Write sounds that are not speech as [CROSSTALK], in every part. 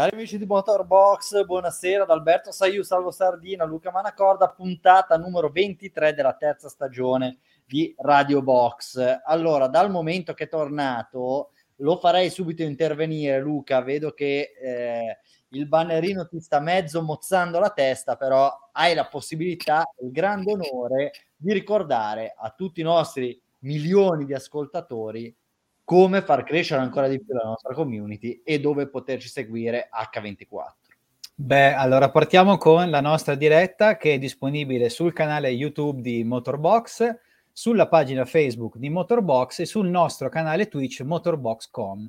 Cari amici di Motorbox, buonasera da Alberto Saiu, Salvo Sardina, Luca Manacorda, puntata numero 23 della terza stagione di Radio Box. Allora, dal momento che è tornato, lo farei subito intervenire, Luca. Vedo che eh, il bannerino ti sta mezzo mozzando la testa, però hai la possibilità, il grande onore di ricordare a tutti i nostri milioni di ascoltatori come far crescere ancora di più la nostra community e dove poterci seguire H24. Beh, allora partiamo con la nostra diretta che è disponibile sul canale YouTube di Motorbox, sulla pagina Facebook di Motorbox e sul nostro canale Twitch Motorbox.com.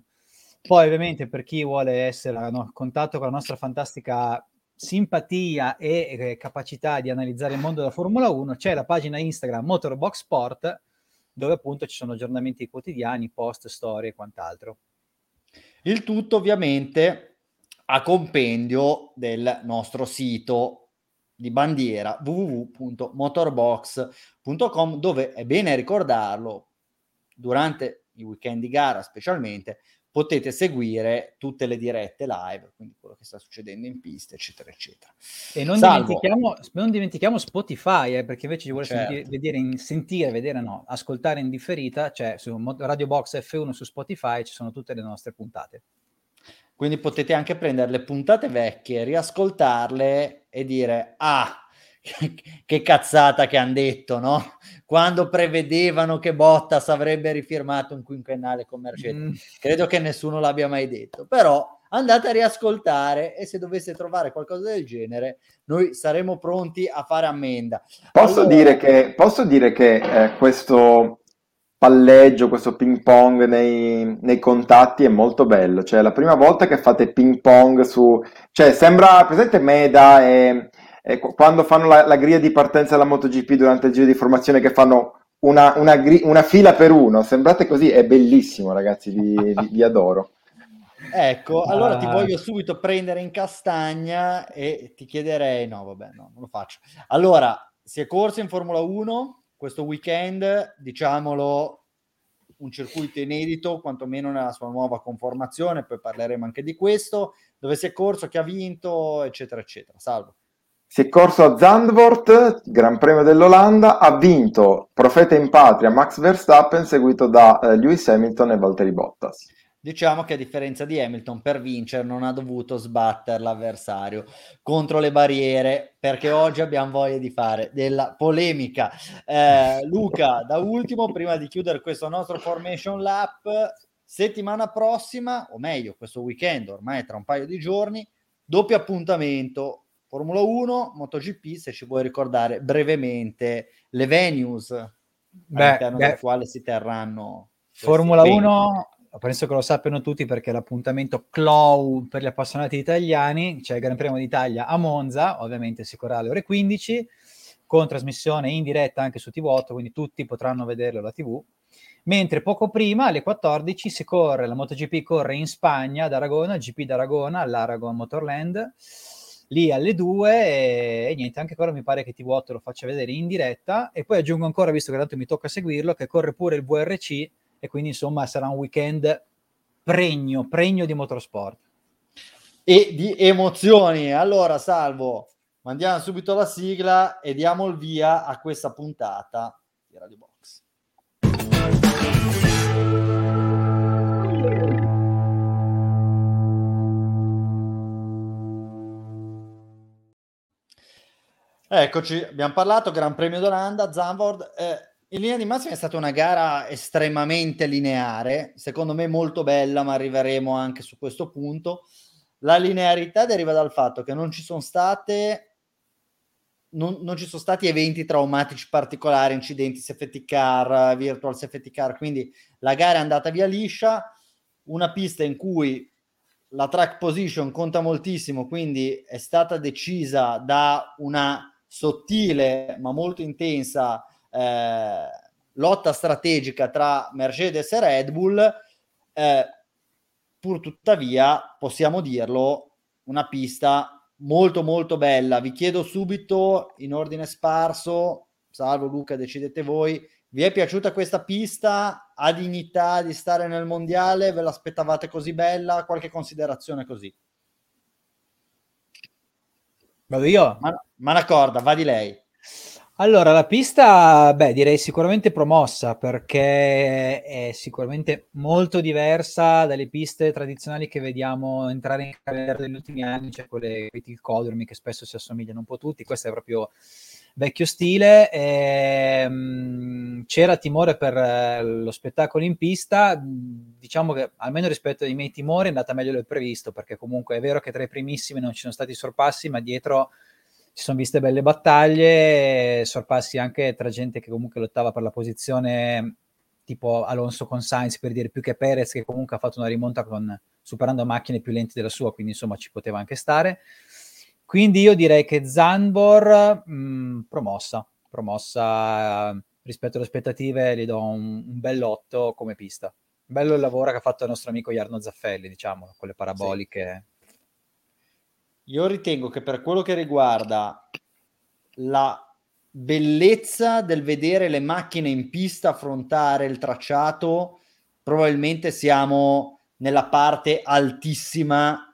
Poi ovviamente per chi vuole essere a contatto con la nostra fantastica simpatia e eh, capacità di analizzare il mondo della Formula 1, c'è la pagina Instagram Motorbox Sport dove appunto ci sono aggiornamenti quotidiani, post, storie e quant'altro. Il tutto ovviamente a compendio del nostro sito di bandiera www.motorbox.com dove è bene ricordarlo durante i weekend di gara specialmente potete seguire tutte le dirette live, quindi quello che sta succedendo in pista, eccetera, eccetera. E non, dimentichiamo, non dimentichiamo, Spotify, eh, perché invece ci vuole certo. sentire, vedere, sentire, vedere, no, ascoltare in differita, cioè su Radio Box F1 su Spotify ci sono tutte le nostre puntate. Quindi potete anche prendere le puntate vecchie, riascoltarle e dire, ah, [LAUGHS] che cazzata che hanno detto, no? Quando prevedevano che Bottas avrebbe rifirmato un quinquennale con Mercedes. Mm. Credo che nessuno l'abbia mai detto, però andate a riascoltare e se dovesse trovare qualcosa del genere, noi saremo pronti a fare ammenda. Posso allora... dire che, posso dire che eh, questo palleggio, questo ping pong nei, nei, contatti è molto bello. Cioè, la prima volta che fate ping pong su, cioè, sembra presente Meda e eh, quando fanno la, la, griglia di partenza della MotoGP durante il giro di formazione che fanno una, una, gri- una fila per uno, sembrate così, è bellissimo ragazzi, vi, vi, vi adoro. Ecco, allora ti voglio subito prendere in castagna e ti chiederei, no vabbè, no, non lo faccio. Allora, si è corso in Formula 1 questo weekend, diciamolo, un circuito inedito, quantomeno nella sua nuova conformazione, poi parleremo anche di questo, dove si è corso, chi ha vinto, eccetera, eccetera. Salvo. Si è corso a Zandvoort, Gran Premio dell'Olanda, ha vinto Profeta in Patria Max Verstappen, seguito da eh, Lewis Hamilton e Valtteri Bottas. Diciamo che a differenza di Hamilton, per vincere non ha dovuto sbattere l'avversario contro le barriere, perché oggi abbiamo voglia di fare della polemica. Eh, Luca, da ultimo, prima di chiudere questo nostro Formation Lap, settimana prossima, o meglio, questo weekend, ormai tra un paio di giorni, doppio appuntamento Formula 1, MotoGP, se ci vuoi ricordare brevemente le venues beh, all'interno beh, del quale si terranno. Formula 1, penso che lo sappiano tutti perché l'appuntamento CLOW per gli appassionati italiani, c'è il Gran Premio d'Italia a Monza, ovviamente si correrà alle ore 15, con trasmissione in diretta anche su TV8, quindi tutti potranno vederlo alla TV. Mentre poco prima, alle 14, si corre, la MotoGP corre in Spagna, ad Aragona, GP d'Aragona, all'Aragon Motorland lì alle 2 e, e, niente, anche quello mi pare che TV8 lo faccia vedere in diretta e poi aggiungo ancora, visto che tanto mi tocca seguirlo, che corre pure il VRC e quindi insomma sarà un weekend pregno, pregno di motorsport. E di emozioni. Allora, Salvo, mandiamo subito la sigla e diamo il via a questa puntata di Radio Box. Eccoci, abbiamo parlato, Gran Premio d'Olanda, Zandvoort. Eh, in linea di massima è stata una gara estremamente lineare, secondo me molto bella, ma arriveremo anche su questo punto. La linearità deriva dal fatto che non ci sono state non, non, ci sono stati eventi traumatici particolari, incidenti safety car, virtual safety car, quindi la gara è andata via liscia, una pista in cui la track position conta moltissimo, quindi è stata decisa da una sottile ma molto intensa eh, lotta strategica tra Mercedes e Red Bull, eh, pur tuttavia possiamo dirlo, una pista molto molto bella. Vi chiedo subito in ordine sparso, salvo Luca, decidete voi, vi è piaciuta questa pista? Ha dignità di stare nel mondiale? Ve l'aspettavate così bella? Qualche considerazione così? Vado io? Ma, ma la corda, va di lei. Allora, la pista, beh, direi sicuramente promossa perché è sicuramente molto diversa dalle piste tradizionali che vediamo entrare in carriera negli ultimi anni, cioè quelle il codromi che spesso si assomigliano un po' tutti. Questa è proprio vecchio stile. E, mh, c'era timore per eh, lo spettacolo in pista. Diciamo che almeno rispetto ai miei timori è andata meglio del previsto perché comunque è vero che tra i primissimi non ci sono stati sorpassi, ma dietro si sono viste belle battaglie, sorpassi anche tra gente che comunque lottava per la posizione tipo Alonso con Sainz per dire più che Perez che comunque ha fatto una rimonta con, superando macchine più lente della sua, quindi insomma ci poteva anche stare. Quindi io direi che Zanbor mh, mm, promossa, promossa eh, rispetto alle aspettative, gli do un, un bel 8 come pista. Bello il lavoro che ha fatto il nostro amico Jarno Zaffelli, diciamo, con le paraboliche. Sì io ritengo che per quello che riguarda la bellezza del vedere le macchine in pista affrontare il tracciato, probabilmente siamo nella parte altissima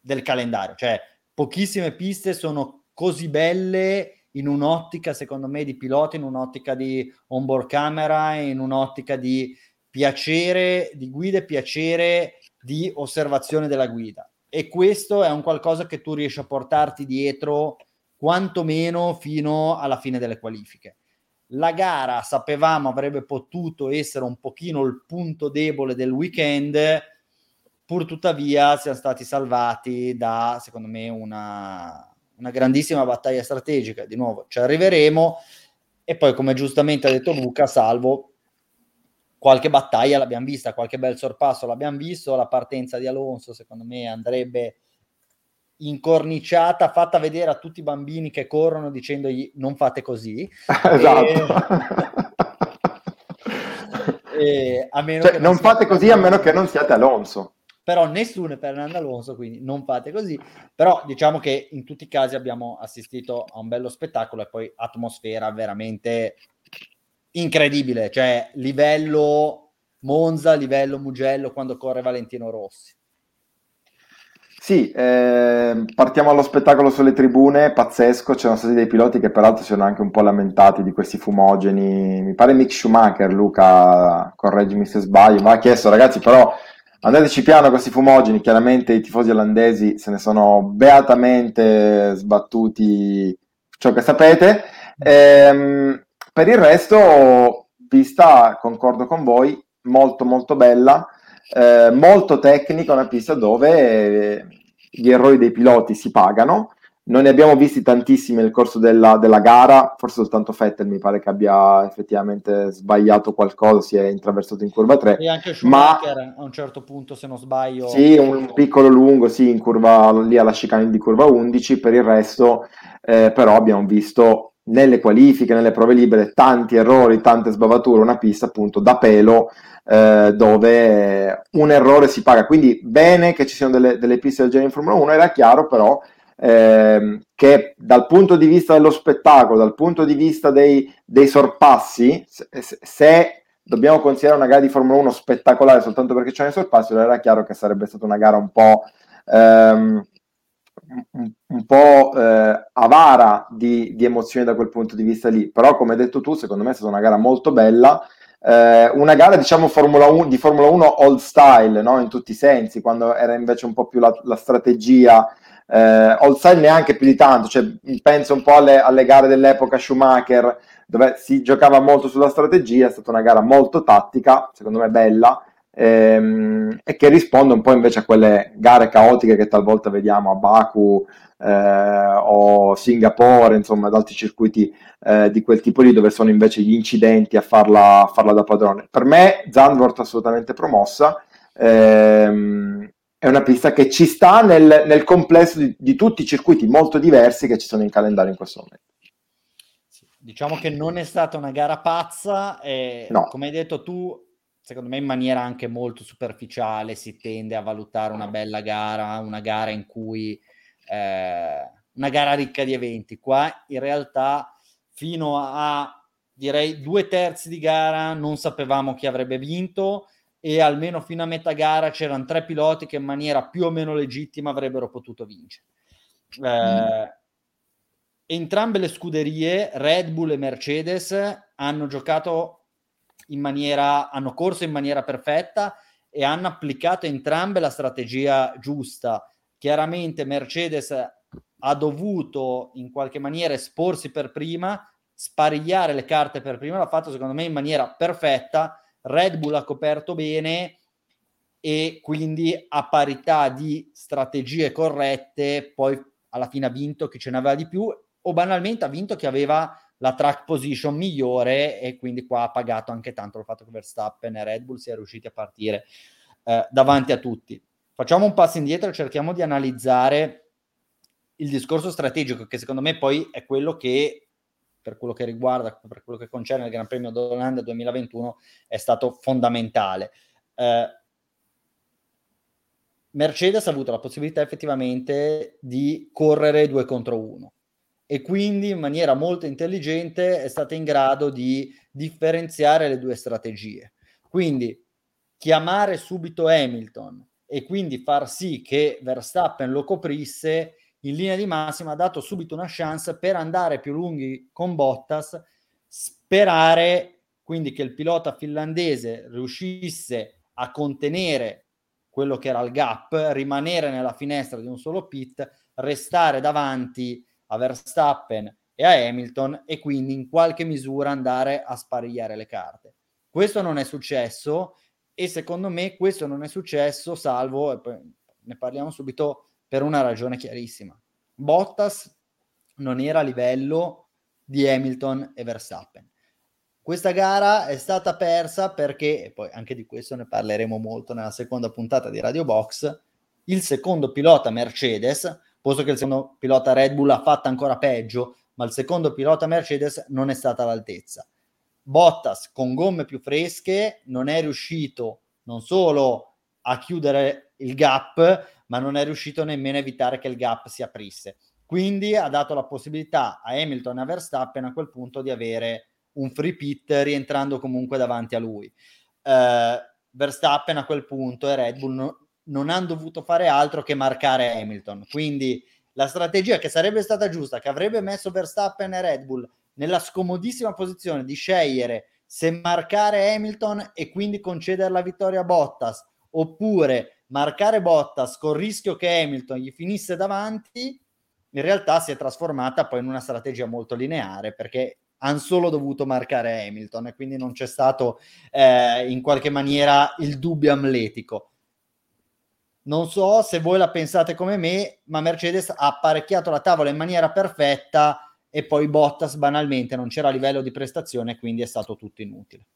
del calendario, cioè pochissime piste sono così belle in un'ottica, secondo me, di pilota, in un'ottica di onboard camera, in un'ottica di piacere di guida e piacere di osservazione della guida e questo è un qualcosa che tu riesci a portarti dietro quantomeno fino alla fine delle qualifiche. La gara sapevamo avrebbe potuto essere un pochino il punto debole del weekend, pur tuttavia siamo stati salvati da, secondo me, una, una grandissima battaglia strategica. Di nuovo ci arriveremo. E poi, come giustamente ha detto Luca, salvo qualche battaglia l'abbiamo vista, qualche bel sorpasso l'abbiamo visto, la partenza di Alonso secondo me andrebbe incorniciata, fatta vedere a tutti i bambini che corrono dicendogli non fate così. [LAUGHS] esatto. E... [LAUGHS] [LAUGHS] e a meno cioè, non fate così a meno che non siate Alonso. Però nessuno è Fernando Alonso, quindi non fate così. Però diciamo che in tutti i casi abbiamo assistito a un bello spettacolo e poi atmosfera veramente incredibile, cioè livello Monza, livello Mugello quando corre Valentino Rossi. Sì, eh, partiamo allo spettacolo sulle tribune, pazzesco, c'erano stati dei piloti che peraltro si erano anche un po' lamentati di questi fumogeni, mi pare Mick Schumacher, Luca, correggimi se sbaglio, ma ha chiesto ragazzi però andateci piano questi fumogeni, chiaramente i tifosi olandesi se ne sono beatamente sbattuti ciò che sapete. Eh, per il resto, pista, concordo con voi, molto molto bella, eh, molto tecnica, una pista dove gli errori dei piloti si pagano. Non ne abbiamo visti tantissimi nel corso della, della gara, forse soltanto Fettel mi pare che abbia effettivamente sbagliato qualcosa, si è intraversato in curva 3. E anche Schumacher ma... a un certo punto, se non sbaglio. Sì, un piccolo lungo, sì, in curva, lì alla chicane di curva 11, per il resto eh, però abbiamo visto nelle qualifiche, nelle prove libere, tanti errori, tante sbavature, una pista appunto da pelo eh, dove un errore si paga. Quindi bene che ci siano delle, delle piste del genere in Formula 1, era chiaro però eh, che dal punto di vista dello spettacolo, dal punto di vista dei, dei sorpassi, se, se, dobbiamo considerare una gara di Formula 1 spettacolare soltanto perché c'è i sorpassi, allora era chiaro che sarebbe stata una gara un po'... Ehm, un, un po' eh, avara di, di, emozioni da quel punto di vista lì, però come hai detto tu, secondo me è stata una gara molto bella, eh, una gara diciamo Formula 1, di Formula 1 old style, no? in tutti i sensi, quando era invece un po' più la, la strategia, eh, style neanche più di tanto, cioè, penso un po' alle, alle gare dell'epoca Schumacher, dove si giocava molto sulla strategia, è stata una gara molto tattica, secondo me bella, ehm, e che risponde un po' invece a quelle gare caotiche che talvolta vediamo a Baku eh, o Singapore, insomma, ad altri circuiti eh, di quel tipo lì dove sono invece gli incidenti a farla, a farla da padrone. Per me Zandvoort assolutamente promossa. Ehm, è una pista che ci sta nel, nel complesso di, di, tutti i circuiti molto diversi che ci sono in calendario in questo momento. Diciamo che non è stata una gara pazza, e, no. come hai detto tu, secondo me in maniera anche molto superficiale si tende a valutare una bella gara, una gara in cui eh, una gara ricca di eventi. Qua in realtà fino a direi due terzi di gara non sapevamo chi avrebbe vinto e almeno fino a metà gara c'erano tre piloti che in maniera più o meno legittima avrebbero potuto vincere. Eh, entrambe le scuderie, Red Bull e Mercedes, hanno giocato in maniera, hanno corso in maniera perfetta e hanno applicato entrambe la strategia giusta. Chiaramente Mercedes ha dovuto in qualche maniera esporsi per prima, sparigliare le carte per prima, l'ha fatto secondo me in maniera perfetta. Red Bull ha coperto bene e quindi a parità di strategie corrette, poi alla fine ha vinto chi ce n'aveva di più o banalmente ha vinto chi aveva la track position migliore e quindi qua ha pagato anche tanto il fatto che Verstappen e Red Bull siano riusciti a partire eh, davanti a tutti. Facciamo un passo indietro e cerchiamo di analizzare il discorso strategico che secondo me poi è quello che per quello che riguarda, per quello che concerne il Gran Premio d'Olanda 2021 è stato fondamentale. Eh, Mercedes ha avuto la possibilità effettivamente di correre due contro uno e quindi in maniera molto intelligente è stata in grado di differenziare le due strategie. Quindi chiamare subito Hamilton e quindi far sì che Verstappen lo coprisse in linea di massima ha dato subito una chance per andare più lunghi con Bottas, sperare quindi che il pilota finlandese riuscisse a contenere quello che era il gap, rimanere nella finestra di un solo pit, restare davanti a Verstappen e a Hamilton e quindi in qualche misura andare a sparigliare le carte. Questo non è successo e secondo me questo non è successo salvo, e poi ne parliamo subito, per una ragione chiarissima. Bottas non era a livello di Hamilton e Verstappen. Questa gara è stata persa perché, e poi anche di questo ne parleremo molto nella seconda puntata di Radio Box, il secondo pilota Mercedes posto che il secondo pilota Red Bull ha fatto ancora peggio, ma il secondo pilota Mercedes non è stata all'altezza. Bottas con gomme più fresche non è riuscito non solo a chiudere il gap, ma non è riuscito nemmeno a evitare che il gap si aprisse. Quindi ha dato la possibilità a Hamilton e a Verstappen a quel punto di avere un free pit rientrando comunque davanti a lui. Uh, Verstappen a quel punto e Red Bull no, non hanno dovuto fare altro che marcare Hamilton. Quindi la strategia che sarebbe stata giusta, che avrebbe messo Verstappen e Red Bull nella scomodissima posizione di scegliere se marcare Hamilton e quindi concedere la vittoria a Bottas, oppure marcare Bottas con il rischio che Hamilton gli finisse davanti, in realtà si è trasformata poi in una strategia molto lineare perché hanno solo dovuto marcare Hamilton e quindi non c'è stato eh, in qualche maniera il dubbio amletico. Non so se voi la pensate come me, ma Mercedes ha apparecchiato la tavola in maniera perfetta e poi Bottas banalmente non c'era livello di prestazione, quindi è stato tutto inutile.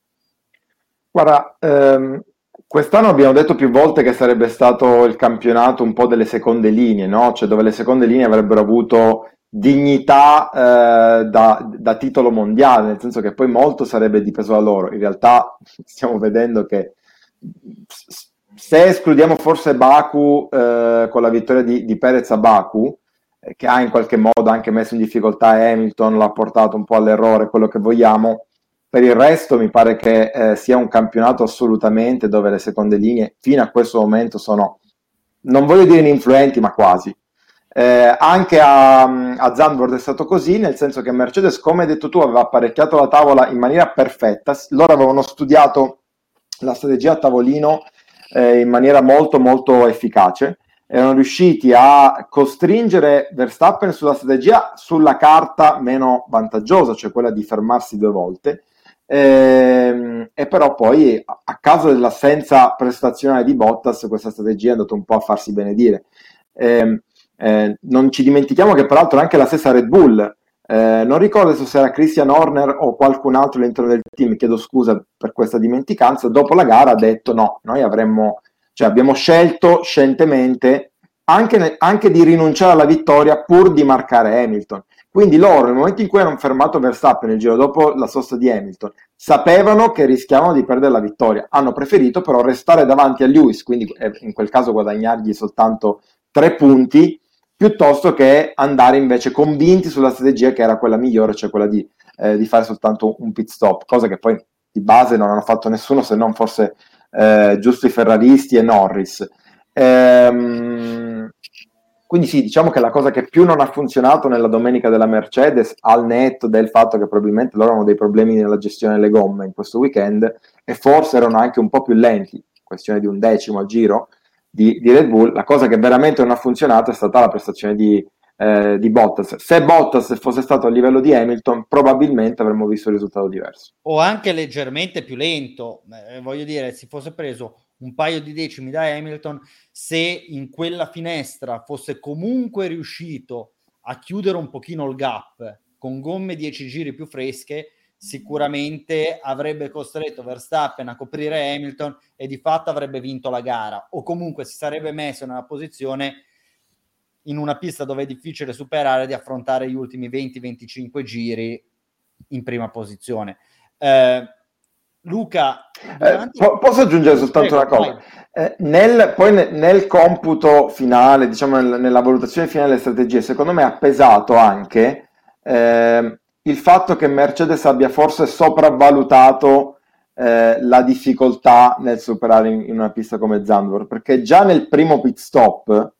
Guarda, ehm, quest'anno abbiamo detto più volte che sarebbe stato il campionato un po' delle seconde linee, no? Cioè dove le seconde linee avrebbero avuto dignità eh, da, da, titolo mondiale, nel senso che poi molto sarebbe dipeso da loro. In realtà stiamo vedendo che se escludiamo forse Baku eh, con la vittoria di, di Perez a Baku, eh, che ha in qualche modo anche messo in difficoltà Hamilton, l'ha portato un po' all'errore, quello che vogliamo, per il resto mi pare che eh, sia un campionato assolutamente dove le seconde linee fino a questo momento sono, non voglio dire ininfluenti, ma quasi. Eh, anche a, a Zandvoort è stato così, nel senso che Mercedes, come hai detto tu, aveva apparecchiato la tavola in maniera perfetta. Loro avevano studiato la strategia a tavolino eh, in maniera molto molto efficace. Erano riusciti a costringere Verstappen sulla strategia sulla carta meno vantaggiosa, cioè quella di fermarsi due volte. Eh, e però poi a causa dell'assenza prestazionale di Bottas questa strategia è andata un po' a farsi benedire. Eh, eh, non ci dimentichiamo che peraltro anche la stessa Red Bull, eh, non ricordo se era Christian Horner o qualcun altro all'interno del team, chiedo scusa per questa dimenticanza, dopo la gara ha detto no, noi avremmo, cioè abbiamo scelto scientemente anche, anche di rinunciare alla vittoria pur di marcare Hamilton. Quindi loro, nel momento in cui hanno fermato Verstappen il giro dopo la sosta di Hamilton, sapevano che rischiavano di perdere la vittoria. Hanno preferito però restare davanti a Lewis, quindi eh, in quel caso guadagnargli soltanto tre punti, piuttosto che andare invece convinti sulla strategia che era quella migliore, cioè quella di, eh, di fare soltanto un pit stop, cosa che poi di base non hanno fatto nessuno se non forse eh, giusto i ferraristi e Norris. Ehm, quindi sì, diciamo che la cosa che più non ha funzionato nella domenica della Mercedes, al netto del fatto che probabilmente loro hanno dei problemi nella gestione delle gomme in questo weekend e forse erano anche un po' più lenti, questione di un decimo al giro di, di Red Bull, la cosa che veramente non ha funzionato è stata la prestazione di, eh, di Bottas. Se Bottas fosse stato a livello di Hamilton, probabilmente avremmo visto un risultato diverso. O anche leggermente più lento, eh, voglio dire, si fosse preso un paio di decimi da Hamilton, se in quella finestra fosse comunque riuscito a chiudere un pochino il gap con gomme 10 giri più fresche, sicuramente avrebbe costretto Verstappen a coprire Hamilton e di fatto avrebbe vinto la gara o comunque si sarebbe messo nella posizione in una pista dove è difficile superare di affrontare gli ultimi 20-25 giri in prima posizione. Eh, Luca, eh, po- posso aggiungere soltanto Prego, una cosa? Eh, nel, poi ne, nel computo finale, diciamo nel, nella valutazione finale delle strategie, secondo me ha pesato anche eh, il fatto che Mercedes abbia forse sopravvalutato eh, la difficoltà nel superare in, in, una pista come Zandvoort, perché già nel primo pit stop,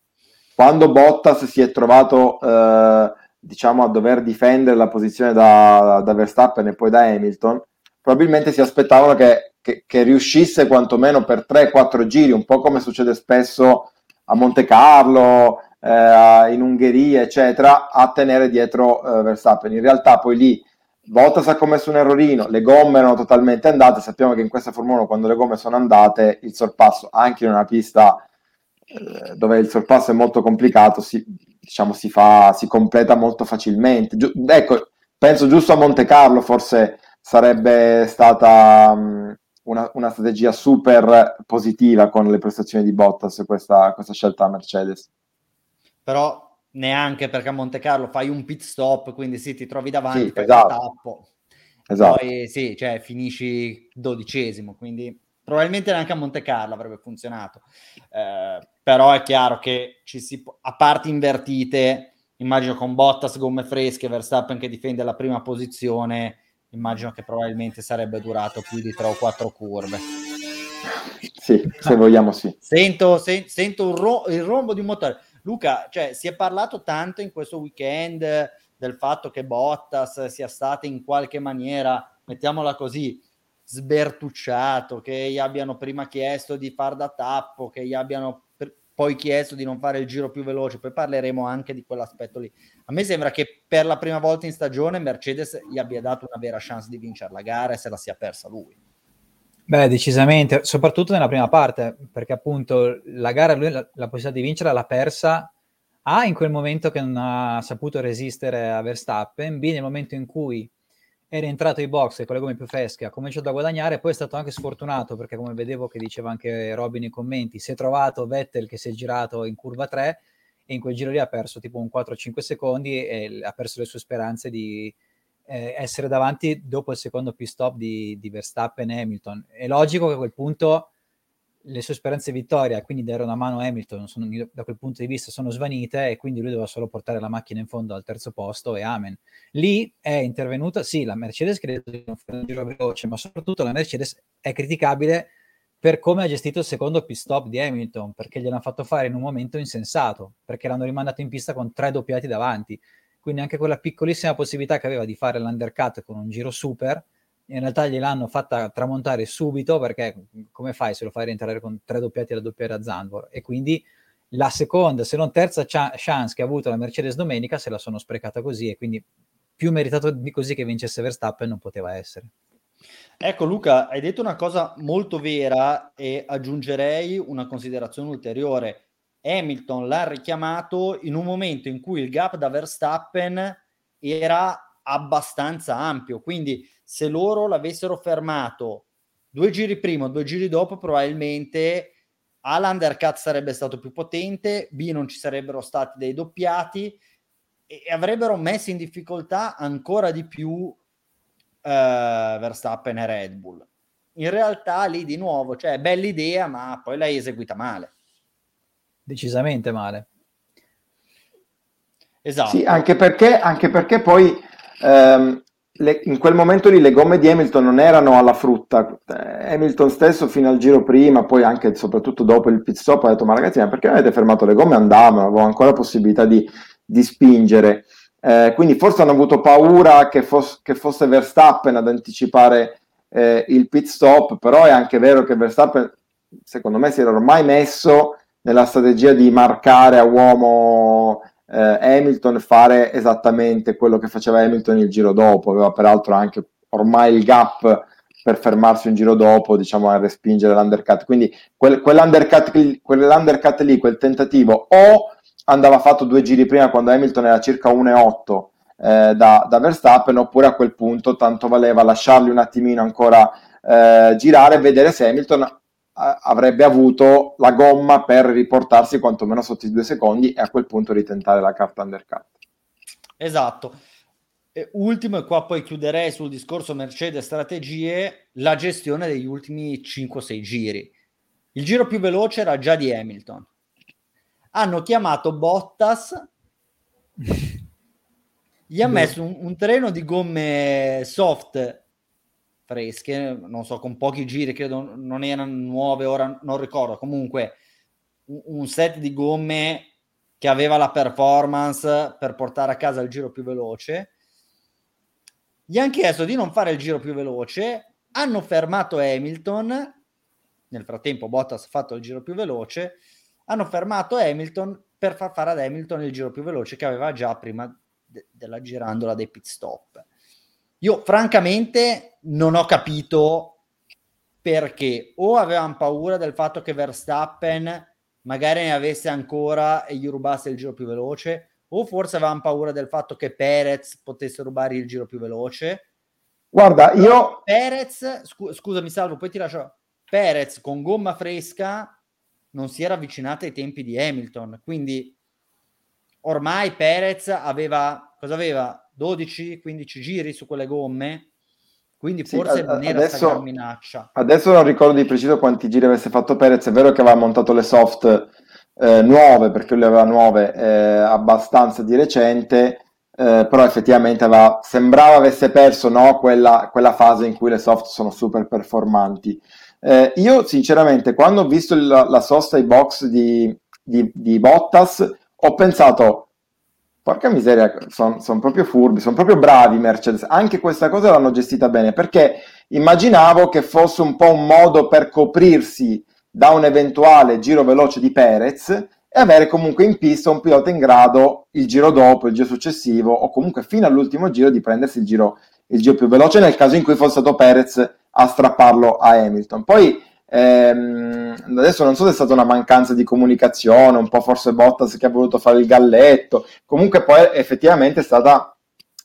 quando Bottas si è trovato eh, diciamo a dover difendere la posizione da, da Verstappen e poi da Hamilton, probabilmente si aspettavano che, che, che riuscisse quantomeno per 3-4 giri, un po' come succede spesso a Monte Carlo, eh, in Ungheria, eccetera, a tenere dietro eh, Verstappen. In realtà poi lì Bottas ha commesso un errorino, le gomme erano totalmente andate, sappiamo che in questa Formula 1 quando le gomme sono andate il sorpasso anche in una pista eh, dove il sorpasso è molto complicato si, diciamo, si, fa, si completa molto facilmente. Giu- ecco, penso giusto a Monte Carlo forse sarebbe stata um, una, una, strategia super positiva con le prestazioni di Bottas questa, questa scelta a Mercedes. Però neanche perché a Monte Carlo fai un pit stop, quindi sì, ti trovi davanti, sì, fai esatto. tappo, esatto. poi sì, cioè finisci dodicesimo, quindi probabilmente neanche a Monte Carlo avrebbe funzionato. Eh, però è chiaro che ci si, a parti invertite, immagino con Bottas, gomme fresche, Verstappen che difende la prima posizione, immagino che probabilmente sarebbe durato più di tre o quattro curve. Sì, se vogliamo sì. Sento, se, sento ro- il rombo di un motore. Luca, cioè, si è parlato tanto in questo weekend del fatto che Bottas sia stato in qualche maniera, mettiamola così, sbertucciato, che gli abbiano prima chiesto di far da tappo, che gli abbiano poi chiesto di non fare il giro più veloce, poi parleremo anche di quell'aspetto lì. A me sembra che per la prima volta in stagione Mercedes gli abbia dato una vera chance di vincere la gara e se la sia persa lui. Beh, decisamente, soprattutto nella prima parte, perché appunto la gara lui la, la possibilità di vincere l'ha persa A in quel momento che non ha saputo resistere a Verstappen, B nel momento in cui è rientrato ai box con le gomme più fresche, ha cominciato a guadagnare, poi è stato anche sfortunato perché come vedevo che diceva anche Robin nei commenti, si è trovato Vettel che si è girato in curva 3 e in quel giro lì ha perso tipo un 4-5 secondi e ha perso le sue speranze di eh, essere davanti dopo il secondo pit stop di, di Verstappen e Hamilton. È logico che a quel punto le sue speranze di vittoria, quindi dare una mano a Hamilton, sono, da quel punto di vista sono svanite e quindi lui doveva solo portare la macchina in fondo al terzo posto e amen. Lì è intervenuta, sì, la Mercedes credo di non fare un giro veloce, ma soprattutto la Mercedes è criticabile per come ha gestito il secondo pit stop di Hamilton, perché gliel'hanno fatto fare in un momento insensato, perché l'hanno rimandato in pista con tre doppiati davanti. Quindi anche quella piccolissima possibilità che aveva di fare l'undercut con un giro super, in realtà gliel'hanno fatta tramontare subito perché come fai se lo fai rientrare con tre doppiati alla doppiera a Zandvoort? E quindi la seconda, se non terza ch- chance che ha avuto la Mercedes domenica se la sono sprecata così e quindi più meritato di così che vincesse Verstappen non poteva essere. Ecco Luca, hai detto una cosa molto vera e aggiungerei una considerazione ulteriore. Hamilton l'ha richiamato in un momento in cui il gap da Verstappen era abbastanza ampio, quindi se loro l'avessero fermato due giri prima, due giri dopo, probabilmente A l'undercut sarebbe stato più potente, B non ci sarebbero stati dei doppiati e avrebbero messo in difficoltà ancora di più eh, Verstappen e Red Bull. In realtà lì di nuovo, cioè bella idea, ma poi l'hai eseguita male. Decisamente male. Esatto. Sì, anche perché, anche perché poi ehm, le, in quel momento lì le gomme di Hamilton non erano alla frutta. Eh, Hamilton stesso fino al giro prima, poi anche soprattutto dopo il pit stop, ha detto: Ma ragazzi, ma perché avete fermato le gomme? Andavano, avevo ancora possibilità di, di spingere. Eh, quindi forse hanno avuto paura che, fosse, che fosse Verstappen ad anticipare eh, il pit stop, però è anche vero che Verstappen, secondo me, si era ormai messo nella strategia di marcare a uomo Hamilton fare esattamente quello che faceva Hamilton il giro dopo, aveva peraltro anche ormai il gap per fermarsi un giro dopo, diciamo, a respingere l'undercut. Quindi quel, quell'undercut, quell'undercut lì, quel tentativo, o andava fatto due giri prima quando Hamilton era circa 1,8 eh, da, da, Verstappen, oppure a quel punto tanto valeva lasciarli un attimino ancora eh, girare e vedere se Hamilton avrebbe avuto la gomma per riportarsi quantomeno sotto i due secondi e a quel punto ritentare la carta undercut. Esatto. E ultimo, e qua poi chiuderei sul discorso Mercedes strategie, la gestione degli ultimi 5-6 giri. Il giro più veloce era già di Hamilton. Hanno chiamato Bottas, gli ha [LAUGHS] messo un, un treno di gomme soft fresche, non so, con pochi giri, credo non erano nuove, ora non ricordo, comunque un set di gomme che aveva la performance per portare a casa il giro più veloce. Gli hanno chiesto di non fare il giro più veloce, hanno fermato Hamilton, nel frattempo Bottas ha fatto il giro più veloce, hanno fermato Hamilton per far fare ad Hamilton il giro più veloce che aveva già prima de- della girandola dei pit stop. Io francamente non ho capito perché o avevano paura del fatto che Verstappen magari ne avesse ancora e gli rubasse il giro più veloce, o forse avevano paura del fatto che Perez potesse rubare il giro più veloce. Guarda, io... Perez, scu- scusami Salvo, poi ti lascio... Perez con gomma fresca non si era avvicinato ai tempi di Hamilton, quindi ormai Perez aveva, cosa aveva? 12-15 giri su quelle gomme, quindi forse sì, non era adesso, minaccia. Adesso non ricordo di preciso quanti giri avesse fatto Perez, è vero che aveva montato le soft eh, nuove, perché lui aveva nuove eh, abbastanza di recente, eh, però effettivamente aveva, sembrava avesse perso no, quella, quella, fase in cui le soft sono super performanti. Eh, io sinceramente quando ho visto la, la sosta ai box di, di, di Bottas ho pensato Porca miseria, sono son proprio furbi, sono proprio bravi Mercedes. Anche questa cosa l'hanno gestita bene perché immaginavo che fosse un po' un modo per coprirsi da un eventuale giro veloce di Perez e avere comunque in pista un pilota in grado il giro dopo, il giro successivo o comunque fino all'ultimo giro di prendersi il giro, il giro più veloce nel caso in cui fosse stato Perez a strapparlo a Hamilton. Poi Ehm, adesso non so se è stata una mancanza di comunicazione, un po' forse Bottas che ha voluto fare il galletto, comunque poi effettivamente è stata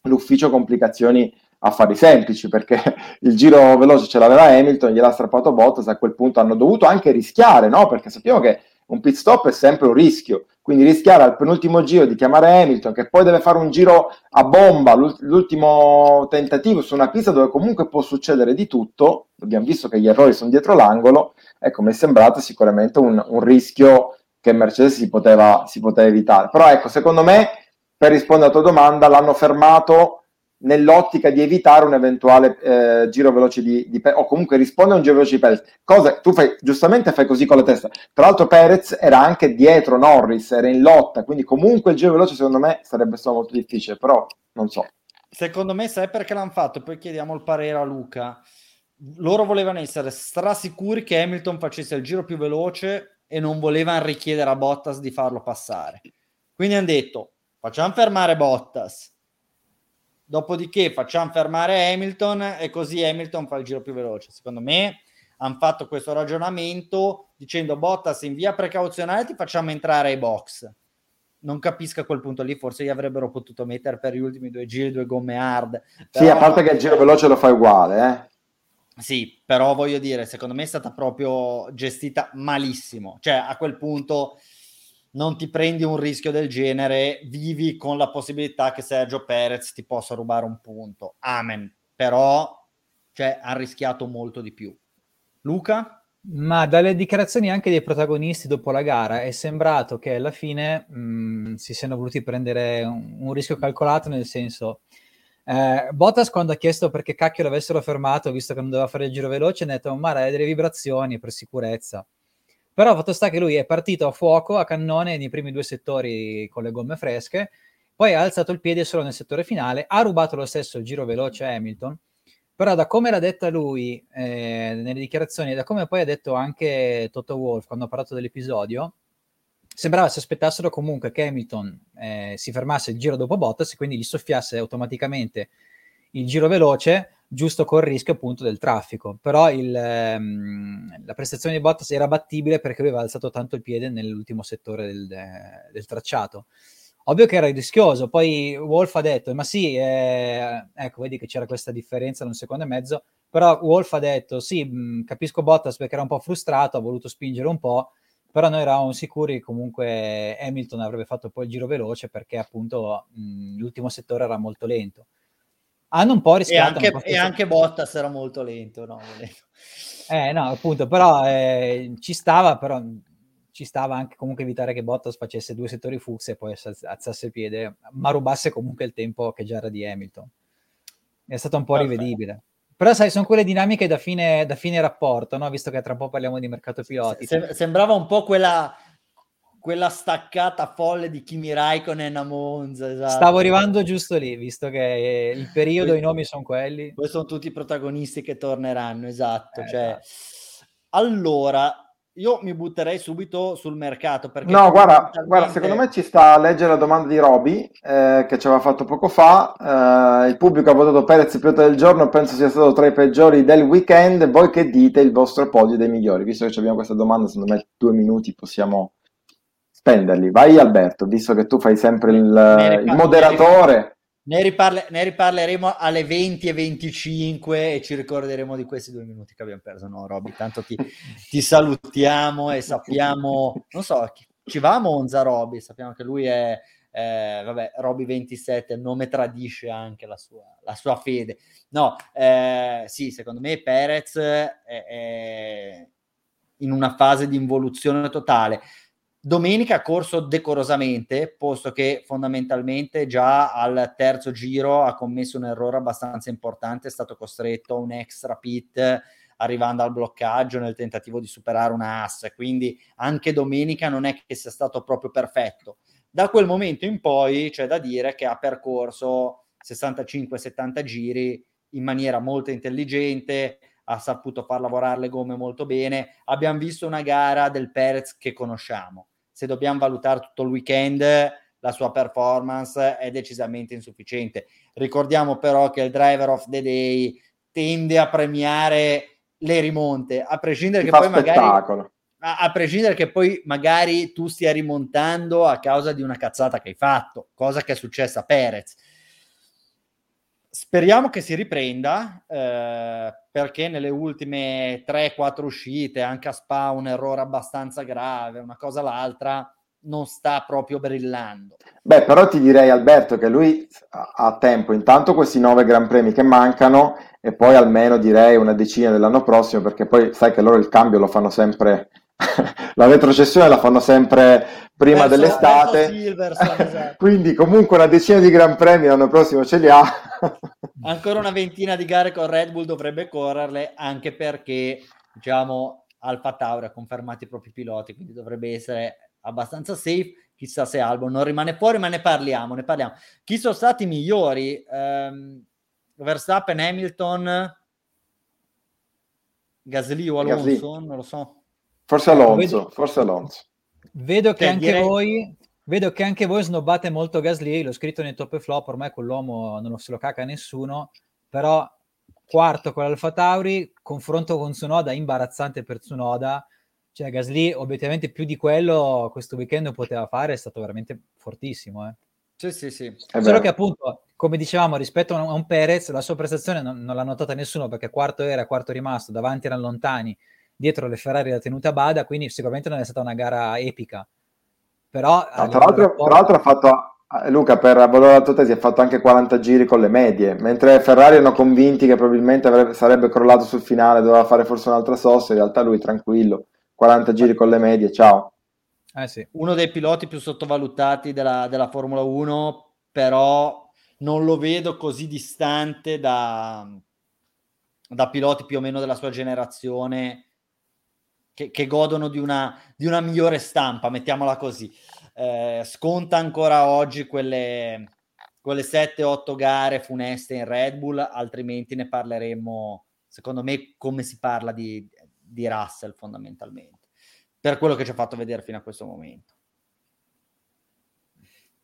l'ufficio complicazioni affari semplici perché il giro veloce ce l'aveva Hamilton, gliel'ha strappato Bottas, a quel punto hanno dovuto anche rischiare, no? Perché sappiamo che un pit stop è sempre un rischio, quindi rischiare al penultimo giro di chiamare Hamilton che poi deve fare un giro a bomba, l'ultimo tentativo su una pista dove comunque può succedere di tutto, abbiamo visto che gli errori sono dietro l'angolo, ecco mi è sembrato sicuramente un, un rischio che Mercedes si poteva, si poteva evitare. Però ecco, secondo me, per rispondere alla tua domanda, l'hanno fermato nell'ottica di evitare un eventuale eh, giro veloce di, di o comunque risponde a un giro veloce di Perez. Cosa tu fai, giustamente fai così con la testa. Tra l'altro Perez era anche dietro Norris, era in lotta, quindi comunque il giro veloce secondo me sarebbe stato molto difficile, però non so. Secondo me sai perché l'hanno fatto? Poi chiediamo il parere a Luca. Loro volevano essere strasicuri che Hamilton facesse il giro più veloce e non volevano richiedere a Bottas di farlo passare. Quindi hanno detto facciamo fermare Bottas Dopodiché facciamo fermare Hamilton e così Hamilton fa il giro più veloce. Secondo me hanno fatto questo ragionamento dicendo Bottas in via precauzionale ti facciamo entrare ai box. Non capisco a quel punto lì, forse gli avrebbero potuto mettere per gli ultimi due giri due gomme hard. Però... Sì, a parte che il giro veloce lo fa uguale, eh. Sì, però voglio dire, secondo me è stata proprio gestita malissimo. Cioè, a quel punto non ti prendi un rischio del genere, vivi con la possibilità che Sergio Perez ti possa rubare un punto. Amen. Però cioè, ha rischiato molto di più. Luca? Ma dalle dichiarazioni anche dei protagonisti dopo la gara è sembrato che alla fine mh, si siano voluti prendere un, un rischio calcolato, nel senso Eh, Bottas quando ha chiesto perché cacchio l'avessero fermato, visto che non doveva fare il giro veloce, ha detto ma delle vibrazioni per sicurezza. Però fatto sta che lui è partito a fuoco, a cannone nei primi due settori con le gomme fresche, poi ha alzato il piede solo nel settore finale, ha rubato lo stesso giro veloce a Hamilton, però da come l'ha detta lui eh, nelle dichiarazioni, da come poi ha detto anche Toto Wolf quando ha parlato dell'episodio, sembrava si aspettassero comunque che Hamilton eh, si fermasse il giro dopo Bottas e quindi gli soffiasse automaticamente il giro veloce giusto col rischio appunto del traffico. Però il, ehm, la prestazione di Bottas era battibile perché aveva alzato tanto il piede nell'ultimo settore del, del tracciato. Ovvio che era rischioso, poi Wolf ha detto, ma sì, eh, ecco, vedi che c'era questa differenza in un secondo e mezzo, però Wolf ha detto, sì, mh, capisco Bottas perché era un po' frustrato, ha voluto spingere un po', però noi eravamo sicuri che comunque Hamilton avrebbe fatto poi il giro veloce perché appunto mh, l'ultimo settore era molto lento hanno un po' rischiato. E anche, e anche Bottas era molto lento, no? Eh no, appunto, però eh, ci stava, però ci stava anche comunque evitare che Bottas facesse due settori fucsia e poi alzasse il piede, ma rubasse comunque il tempo che già era di Hamilton. È stato un po' Perfetto. rivedibile. Però sai, sono quelle dinamiche da fine, da fine rapporto, no? visto che tra un po' parliamo di mercato piloti. Se, sembrava un po' quella, quella staccata folle di Kimi Raikkonen a Monza. Esatto. Stavo arrivando giusto lì, visto che il periodo, i nomi sono quelli. Poi sono tutti i protagonisti che torneranno, esatto. Eh, cioè... esatto. Allora, io mi butterei subito sul mercato. Perché no, guarda, talmente... guarda, secondo me ci sta a leggere la domanda di Roby eh, che ci aveva fatto poco fa. Eh, il pubblico ha votato Perez pilota del giorno, penso sia stato tra i peggiori del weekend. Voi che dite il vostro podio dei migliori? Visto che abbiamo questa domanda, secondo me due minuti possiamo spenderli. Vai Alberto, visto che tu fai sempre il, il moderatore. Ne, riparle, ne, riparleremo alle 20 e 25 e ci ricorderemo di questi due minuti che abbiamo perso. No, Roby, tanto ti, [LAUGHS] ti salutiamo e sappiamo, non so, ci va a Monza Roby, sappiamo che lui è, eh, vabbè, Roby 27, il nome tradisce anche la sua, la sua fede. No, eh, sì, secondo me Perez è, è in una fase di involuzione totale Domenica ha corso decorosamente, posto che fondamentalmente già al terzo giro ha commesso un errore abbastanza importante, è stato costretto a un extra pit arrivando al bloccaggio nel tentativo di superare una ass, quindi anche domenica non è che sia stato proprio perfetto. Da quel momento in poi c'è da dire che ha percorso 65-70 giri in maniera molto intelligente, ha saputo far lavorare le gomme molto bene. Abbiamo visto una gara del Perez che conosciamo se dobbiamo valutare tutto il weekend, la sua performance è decisamente insufficiente. Ricordiamo però che il driver of the day tende a premiare le rimonte, a prescindere che poi magari a, a, prescindere che poi magari tu stia rimontando a causa di una cazzata che hai fatto, cosa che è successa a Perez. Speriamo che si riprenda eh, perché nelle ultime 3-4 uscite, anche a Spa, un errore abbastanza grave, una cosa l'altra, non sta proprio brillando. Beh, però ti direi Alberto che lui ha tempo, intanto questi nove Gran Premi che mancano e poi almeno direi una decina dell'anno prossimo perché poi sai che loro il cambio lo fanno sempre la retrocessione la fanno sempre prima verso, dell'estate, esatto. [LAUGHS] quindi comunque una decina di Gran Premi l'anno prossimo ce li ha. [LAUGHS] Ancora una ventina di gare con Red Bull dovrebbe correrle, anche perché diciamo Alfa Tauri ha confermato i propri piloti, quindi dovrebbe essere abbastanza safe. Chissà se Albon non rimane fuori, ma ne parliamo, ne parliamo. Chi sono stati i migliori? Um, Verstappen, Hamilton, Gasly o Alonso? Gasly. Non lo so. Forse Alonso, vedo, forse Alonso. Vedo che, anche direi... voi, vedo che anche voi snobbate molto Gasly, l'ho scritto nei top e flop, ormai quell'uomo non se lo caca nessuno, però quarto con l'Alfa Tauri, confronto con Tsunoda imbarazzante per Tsunoda, cioè Gasly obiettivamente più di quello questo weekend poteva fare, è stato veramente fortissimo. Eh. Sì, sì, sì. Solo che appunto, come dicevamo, rispetto a un, a un Perez, la sua prestazione non, non l'ha notata nessuno perché quarto era, quarto rimasto, davanti erano lontani, dietro le Ferrari la tenuta Bada, quindi sicuramente non è stata una gara epica. Però, no, tra, l'altro, rapporto... tra, l'altro, ha fatto eh, Luca per valore la tua tesi ha fatto anche 40 giri con le medie, mentre Ferrari erano convinti che probabilmente avrebbe, sarebbe crollato sul finale, doveva fare forse un'altra sosta, in realtà lui tranquillo, 40 giri con le medie, ciao. Eh sì. Uno dei piloti più sottovalutati della, della Formula 1, però non lo vedo così distante da, da piloti più o meno della sua generazione che, che godono di una, di una, migliore stampa, mettiamola così. Eh, sconta ancora oggi quelle, quelle 7-8 gare funeste in Red Bull, altrimenti ne parleremo, secondo me, come si parla di, di Russell fondamentalmente, per quello che ci ha fatto vedere fino a questo momento.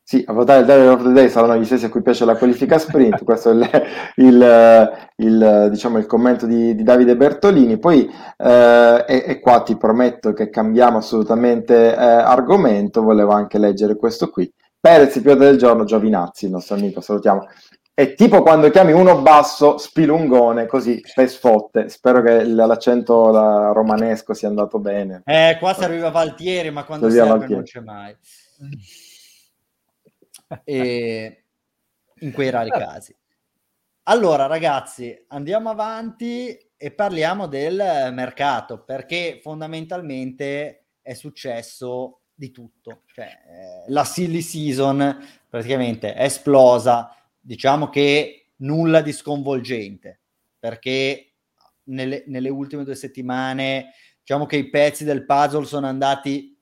Sì, a votare il Driver of the Day saranno gli stessi a cui piace la qualifica sprint, [LAUGHS] questo è il, il, il, diciamo, il commento di, di, Davide Bertolini. Poi, eh, e, e, qua ti prometto che cambiamo assolutamente eh, argomento, volevo anche leggere questo qui. Perez, il pilota del giorno, Giovinazzi, il nostro amico, salutiamo. È tipo quando chiami uno basso, spilungone, così, per sfotte. Spero che l'accento la, romanesco sia andato bene. Eh, qua serviva Valtieri, ma quando serve Valtieri. non c'è mai e in quei rari casi. Allora, ragazzi, andiamo avanti e parliamo del mercato, perché fondamentalmente è successo di tutto. Cioè, eh, la silly season praticamente è esplosa, diciamo che nulla di sconvolgente, perché nelle, nelle ultime due settimane diciamo che i pezzi del puzzle sono andati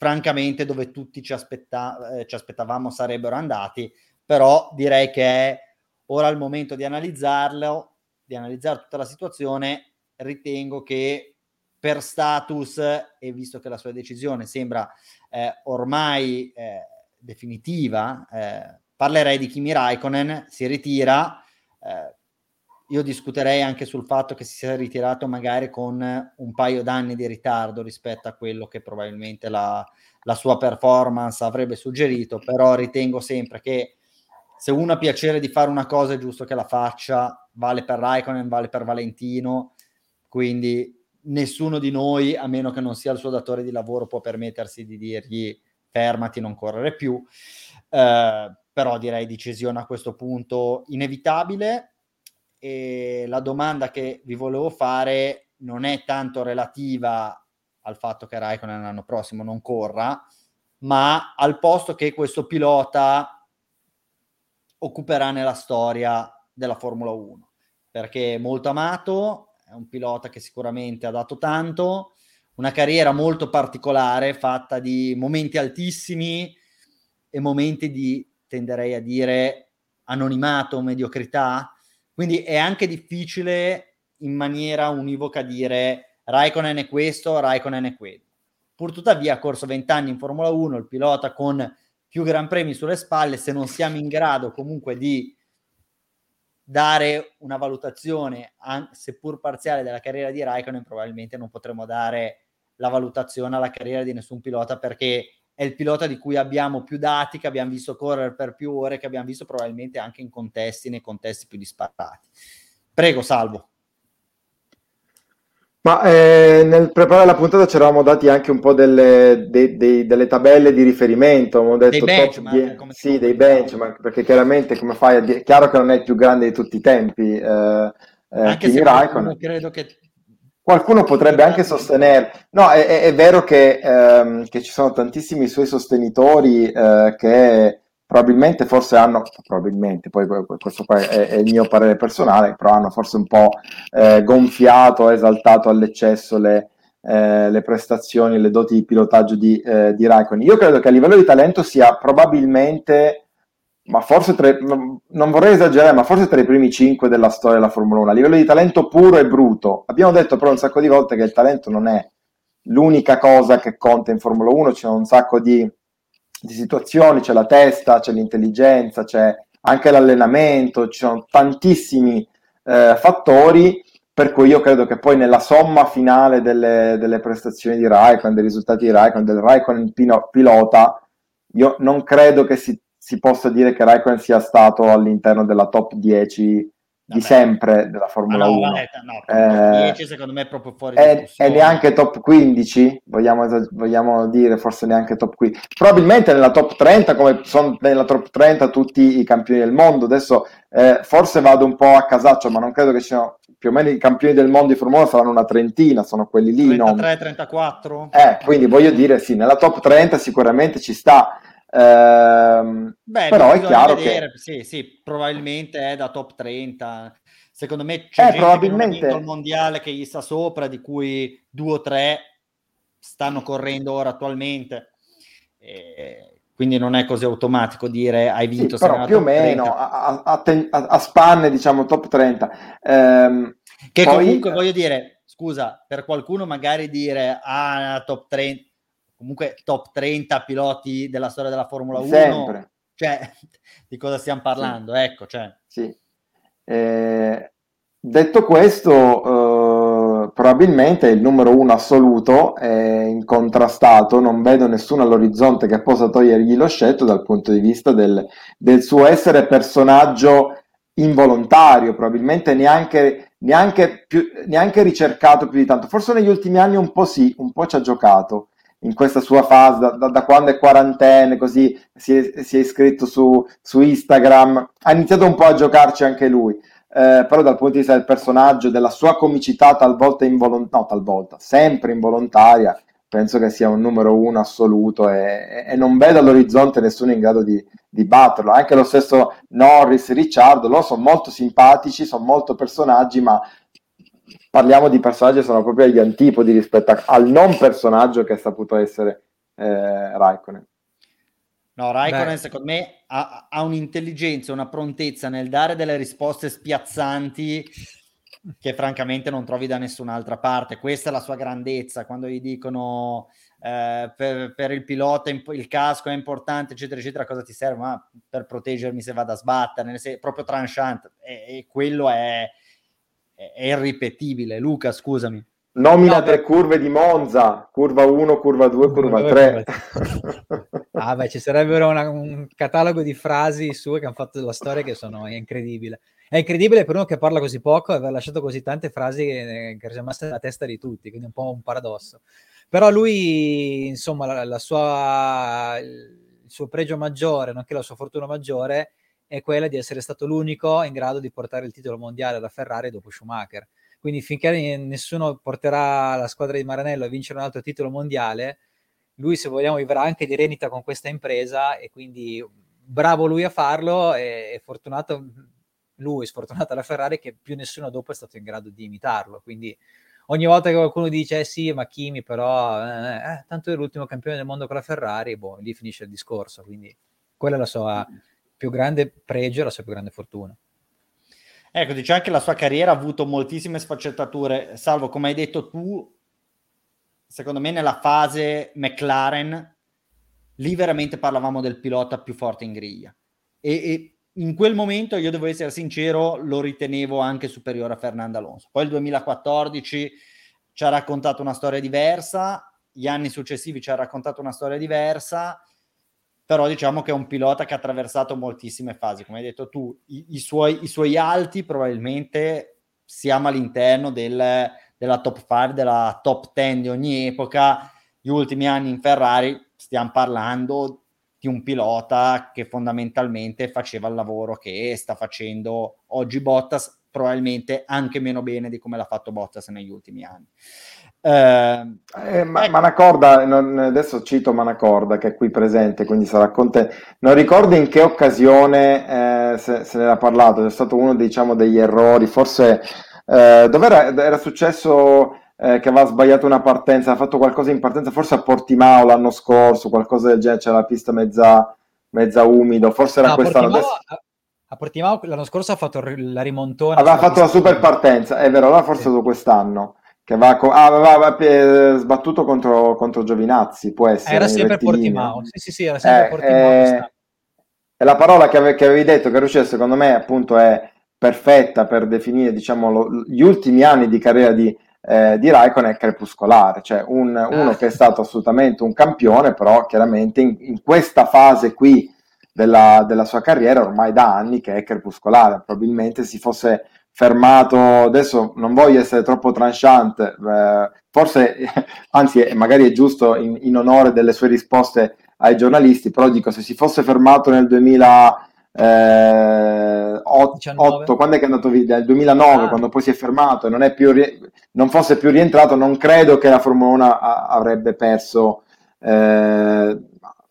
francamente dove tutti ci, aspetta- eh, ci aspettavamo sarebbero andati, però direi che è ora il momento di analizzarlo, di analizzare tutta la situazione. Ritengo che per status, e visto che la sua decisione sembra eh, ormai eh, definitiva, eh, parlerei di Kimi Raikkonen, si ritira. Io discuterei anche sul fatto che si sia ritirato magari con un paio d'anni di ritardo rispetto a quello che probabilmente la, la sua performance avrebbe suggerito, però ritengo sempre che se uno ha piacere di fare una cosa è giusto che la faccia, vale per Raikkonen, vale per Valentino, quindi nessuno di noi, a meno che non sia il suo datore di lavoro, può permettersi di dirgli fermati, non correre più, eh, però direi decisione a questo punto inevitabile e la domanda che vi volevo fare non è tanto relativa al fatto che Raikkonen l'anno prossimo non corra, ma al posto che questo pilota occuperà nella storia della Formula 1, perché è molto amato, è un pilota che sicuramente ha dato tanto, una carriera molto particolare, fatta di momenti altissimi e momenti di, tenderei a dire, anonimato, mediocrità, quindi è anche difficile in maniera univoca dire Raikkonen è questo, Raikkonen è quello. Purtuttavia ha corso 20 anni in Formula 1, il pilota con più gran premi sulle spalle, se non siamo in grado comunque di dare una valutazione, seppur parziale, della carriera di Raikkonen, probabilmente non potremo dare la valutazione alla carriera di nessun pilota perché è il pilota di cui abbiamo più dati, che abbiamo visto correre per più ore, che abbiamo visto probabilmente anche in contesti, nei contesti più disparati. Prego, Salvo. Ma eh, nel preparare la puntata ci eravamo dati anche un po' delle, dei, dei, delle tabelle di riferimento, abbiamo detto dei benchmark, sì, dei benchmark, perché chiaramente come fai è chiaro che non è il più grande di tutti i tempi. Eh, eh, anche se Raikkonen. credo che Qualcuno potrebbe anche sostenere, no, è, è, vero che, ehm, che, ci sono tantissimi suoi sostenitori eh, che probabilmente forse hanno, probabilmente, poi questo qua è, è, il mio parere personale, però hanno forse un po' eh, gonfiato, esaltato all'eccesso le, eh, le, prestazioni, le doti di pilotaggio di, eh, di Raikkonen. Io credo che a livello di talento sia probabilmente ma forse tra, non vorrei esagerare, ma forse tra i primi cinque della storia della Formula 1, a livello di talento puro e bruto. Abbiamo detto però un sacco di volte che il talento non è l'unica cosa che conta in Formula 1, c'è un sacco di, di situazioni, c'è la testa, c'è l'intelligenza, c'è anche l'allenamento, ci sono tantissimi eh, fattori, per cui io credo che poi nella somma finale delle, delle prestazioni di Raikkonen, dei risultati di Raikkonen, del Raikkonen pilota, io non credo che si si possa dire che Raikkonen sia stato all'interno della top 10 di sempre della Formula no, 1. Vabbè, no, eh, 10 secondo me è proprio fuori è, è neanche top 15, vogliamo, vogliamo, dire, forse neanche top 15. Probabilmente nella top 30, come sono nella top 30 tutti i campioni del mondo. Adesso eh, forse vado un po' a casaccio, ma non credo che ci siano più o meno i campioni del mondo di Formula 1 saranno una trentina, sono quelli lì. 33, non... 34. Eh, quindi voglio dire, sì, nella top 30 sicuramente ci sta Ehm, Beh, però è chiaro vedere. che... Sì, sì, probabilmente è da top 30. Secondo me c'è eh, probabilmente... il mondiale che gli sta sopra, di cui due o tre stanno correndo ora attualmente. E quindi non è così automatico dire hai vinto sì, però più o meno a, a, a, a, spanne diciamo top 30 ehm, che poi... comunque voglio dire scusa per qualcuno magari dire ah top 30 comunque top 30 piloti della storia della Formula 1 Sempre. cioè [LAUGHS] di cosa stiamo parlando sì. ecco cioè. sì. Eh, detto questo eh, probabilmente il numero uno assoluto è incontrastato, non vedo nessuno all'orizzonte che possa togliergli lo scelto dal punto di vista del, del suo essere personaggio involontario, probabilmente neanche, neanche, più, neanche ricercato più di tanto. Forse negli ultimi anni un po' sì, un po' ci ha giocato in questa sua fase, da, da, quando è quarantenne, così si è, si è iscritto su, su Instagram, ha iniziato un po' a giocarci anche lui eh, però dal punto di vista del personaggio, della sua comicità talvolta involontaria, no talvolta, sempre involontaria, penso che sia un numero uno assoluto e, e non vedo all'orizzonte nessuno in grado di, di, batterlo. Anche lo stesso Norris, Ricciardo, loro sono molto simpatici, sono molto personaggi, ma parliamo di personaggi che sono proprio agli antipodi rispetto a, al non personaggio che è saputo essere eh, Raikkonen. No, Raikkonen Beh. secondo me ha, ha, un'intelligenza, una prontezza nel dare delle risposte spiazzanti che francamente non trovi da nessun'altra parte. Questa è la sua grandezza, quando gli dicono eh, per, per, il pilota il casco è importante, eccetera, eccetera, cosa ti serve? Ma per proteggermi se vado a sbattere, se, proprio tranchant. E, e quello è, è irripetibile. Luca, scusami. Nomina no, tre curve di Monza, curva 1, curva 2, curva 3. [LAUGHS] ah, beh, ci sarebbero una, un catalogo di frasi sue che hanno fatto la storia che sono è incredibile. È incredibile per uno che parla così poco aver lasciato così tante frasi che, che sono rimaste nella testa di tutti, quindi è un po' un paradosso. Però lui, insomma, la, la sua, il suo pregio maggiore, nonché la sua fortuna maggiore, è quella di essere stato l'unico in grado di portare il titolo mondiale alla Ferrari dopo Schumacher quindi finché nessuno porterà la squadra di Maranello a vincere un altro titolo mondiale, lui se vogliamo vivrà anche di renita con questa impresa e quindi bravo lui a farlo e, e fortunato lui, sfortunato la Ferrari che più nessuno dopo è stato in grado di imitarlo. Quindi ogni volta che qualcuno dice eh sì, ma Kimi però, eh, eh, tanto è l'ultimo campione del mondo con la Ferrari, boh, lì finisce il discorso. Quindi quella è la sua più grande pregio e la sua più grande fortuna. Ecco, diciamo che la sua carriera ha avuto moltissime sfaccettature, salvo come hai detto tu, secondo me nella fase McLaren, lì veramente parlavamo del pilota più forte in griglia. E, e, in quel momento, io devo essere sincero, lo ritenevo anche superiore a Fernando Alonso. Poi il 2014 ci ha raccontato una storia diversa, gli anni successivi ci ha raccontato una storia diversa però diciamo che è un pilota che ha attraversato moltissime fasi, come hai detto tu, i, i, suoi, i suoi, alti probabilmente siamo all'interno del, della top 5, della top 10 di ogni epoca, gli ultimi anni in Ferrari stiamo parlando di un pilota che fondamentalmente faceva il lavoro che sta facendo oggi Bottas, probabilmente anche meno bene di come l'ha fatto Bottas negli ultimi anni. Eh, eh, ma, ecco. Manacorda, non, adesso cito Manacorda che è qui presente, quindi sarà con te. Non ricordo in che occasione eh, se, se, ne era parlato, è stato uno diciamo, degli errori, forse eh, dove era, era successo eh, che aveva sbagliato una partenza, ha fatto qualcosa in partenza, forse a Portimao l'anno scorso, qualcosa del genere, c'era la pista mezza, mezza umido, forse era no, quest'anno. Portimao, adesso... A Portimao l'anno scorso ha fatto la rimontona. Aveva fatto la super partenza, è vero, allora forse sì. quest'anno che va co- ah, aveva eh, sbattuto contro, contro Giovinazzi, può essere. Era sempre Portimao, sì, sì, sì, era sempre eh, Portimao. Eh, e la parola che, ave- che, avevi detto, che Caruccia, secondo me, appunto, è perfetta per definire, diciamo, lo, gli ultimi anni di carriera di, eh, di Raikkonen è crepuscolare, cioè un, ah. uno che è stato assolutamente un campione, però chiaramente in, in questa fase qui della, della, sua carriera, ormai da anni, che è crepuscolare. Probabilmente si fosse fermato, adesso non voglio essere troppo tranchant, eh, forse, [LAUGHS] anzi magari è giusto in, in, onore delle sue risposte ai giornalisti, però dico se si fosse fermato nel 2008, eh, quando è che è andato via? Nel 2009, ah. quando poi si è fermato e non, è più non fosse più rientrato, non credo che la Formula 1 a- avrebbe perso. Eh,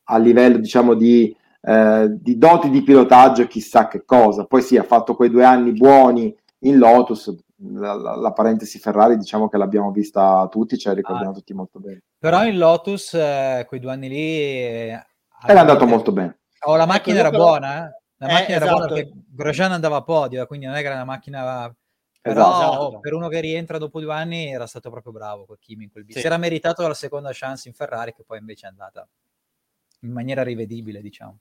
a livello diciamo di, eh, di doti di pilotaggio chissà che cosa. Poi sì, ha fatto quei due anni buoni in Lotus, la, la, la, parentesi Ferrari diciamo che l'abbiamo vista tutti, ce la ricordiamo ah, tutti molto bene. Però in Lotus eh, quei due anni lì... Eh, era andato molto bene. Oh, la ecco, macchina ecco, era buona, eh? La eh, macchina esatto. era buona esatto. perché Grosjean andava a podio, quindi non è che era una macchina... Però esatto. oh, per uno che rientra dopo due anni era stato proprio bravo con Kimi in quel bis. Sì. Si era meritato la seconda chance in Ferrari che poi invece è andata in maniera rivedibile, diciamo.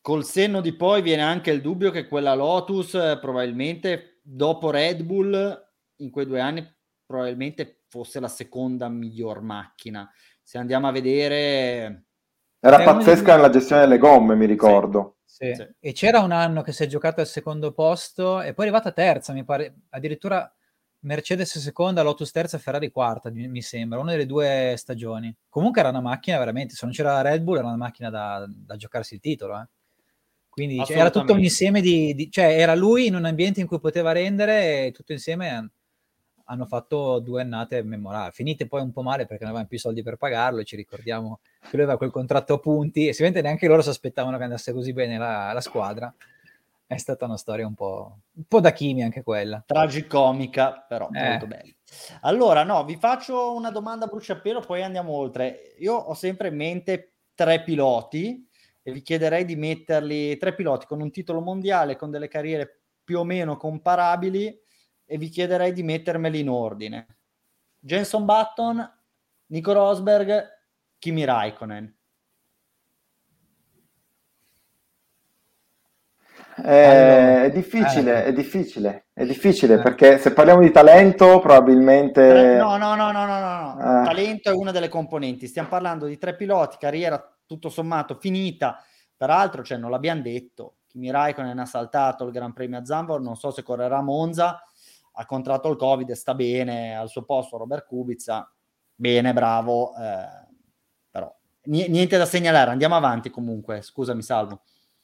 Col senno di poi viene anche il dubbio che quella Lotus eh, probabilmente dopo Red Bull in quei due anni probabilmente fosse la seconda miglior macchina. Se andiamo a vedere... Era pazzesca nella gestione delle gomme, mi ricordo. Sì. Sì. E c'era un anno che si è giocato al secondo posto e poi è arrivata terza, mi pare, addirittura Mercedes seconda, Lotus terza, Ferrari quarta, mi sembra, una delle due stagioni. Comunque era una macchina veramente, se non c'era la Red Bull era una macchina da, da giocarsi il titolo. Eh. Quindi cioè, era tutto un insieme di, di, cioè era lui in un ambiente in cui poteva rendere e tutto insieme hanno fatto due annate memorabili. Finite poi un po' male perché non avevano più soldi per pagarlo e ci ricordiamo che lui aveva quel contratto a punti e sicuramente neanche loro si aspettavano che andasse così bene la, la squadra. È stata una storia un po', un po' da chimi anche quella. Tragicomica, però eh. molto bella. Allora, no, vi faccio una domanda a bruciapelo, poi andiamo oltre. Io ho sempre in mente tre piloti e vi chiederei di metterli tre piloti con un titolo mondiale, con delle carriere più o meno comparabili e vi chiederei di mettermeli in ordine. Jenson Button, Nico Rosberg, Kimi Raikkonen. Eh, allora, è difficile, eh. è difficile, è difficile eh. perché se parliamo di talento probabilmente... No, no, no, no, no, no, no. Eh. talento è una delle componenti, stiamo parlando di tre piloti, carriera tutto sommato finita. Peraltro, cioè, non l'abbiamo detto, Kimi Raikkonen ha saltato il Gran Premio a Zambor, non so se correrà a Monza, ha contratto il Covid, sta bene, al suo posto Robert Kubica, bene, bravo, eh, però niente da segnalare, andiamo avanti comunque, scusami Salvo.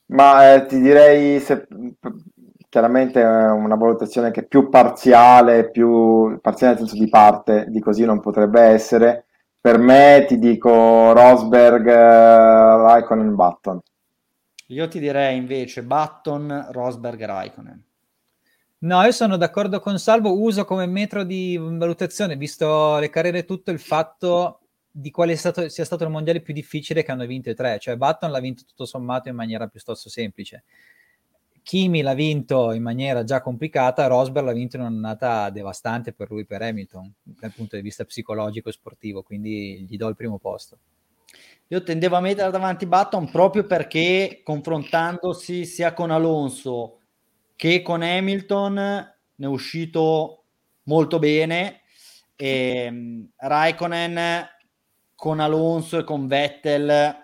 Ma eh, ti direi, se, chiaramente è una valutazione che è più parziale, più parziale nel senso di parte, di così non potrebbe essere, per me ti dico Rosberg, uh, Raikkonen, Button. Io ti direi invece Button, Rosberg, Raikkonen. No, io sono d'accordo con Salvo, uso come metro di valutazione, visto le carriere tutto, il fatto di quale stato, sia stato il mondiale più difficile che hanno vinto i tre, cioè Button l'ha vinto tutto sommato in maniera piuttosto semplice. Kimi l'ha vinto in maniera già complicata, Rosberg l'ha vinto in un'annata devastante per lui, per Hamilton, dal punto di vista psicologico e sportivo, quindi gli do il primo posto. Io tendevo a mettere davanti Button proprio perché confrontandosi sia con Alonso che con Hamilton ne è uscito molto bene e um, Raikkonen con Alonso e con Vettel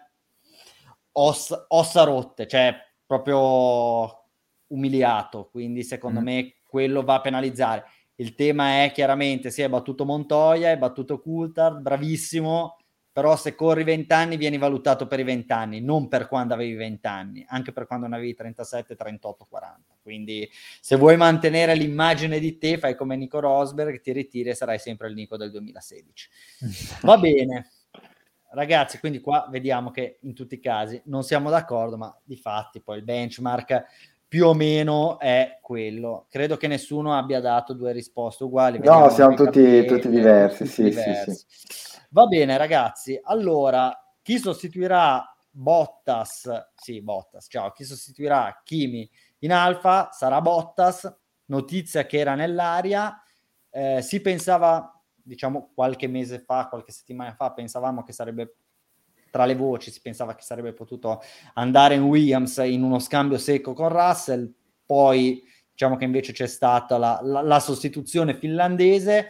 ossa, ossa rotte, cioè proprio umiliato, quindi secondo mm. me quello va a penalizzare. Il tema è chiaramente si è battuto Montoya, è battuto Coulthard, bravissimo, però se corri 20 anni vieni valutato per i 20 anni, non per quando avevi 20 anni, anche per quando ne avevi 37, 38, 40. Quindi se vuoi mantenere l'immagine di te, fai come Nico Rosberg, ti ritiri e sarai sempre il Nico del 2016. [LAUGHS] Va bene. Ragazzi, quindi qua vediamo che in tutti i casi non siamo d'accordo, ma di fatti poi il benchmark più o meno è quello. Credo che nessuno abbia dato due risposte uguali. No, siamo tutti, capelli, tutti, diversi, tutti sì, diversi. Sì, sì. Va bene, ragazzi. Allora, chi sostituirà Bottas? Sì, Bottas, ciao. Chi sostituirà Kimi in Alfa sarà Bottas. Notizia che era nell'aria. Eh, si pensava, diciamo, qualche mese fa, qualche settimana fa, pensavamo che sarebbe tra le voci si pensava che sarebbe potuto andare in Williams in uno scambio secco con Russell, poi diciamo che invece c'è stata la, la, la sostituzione finlandese.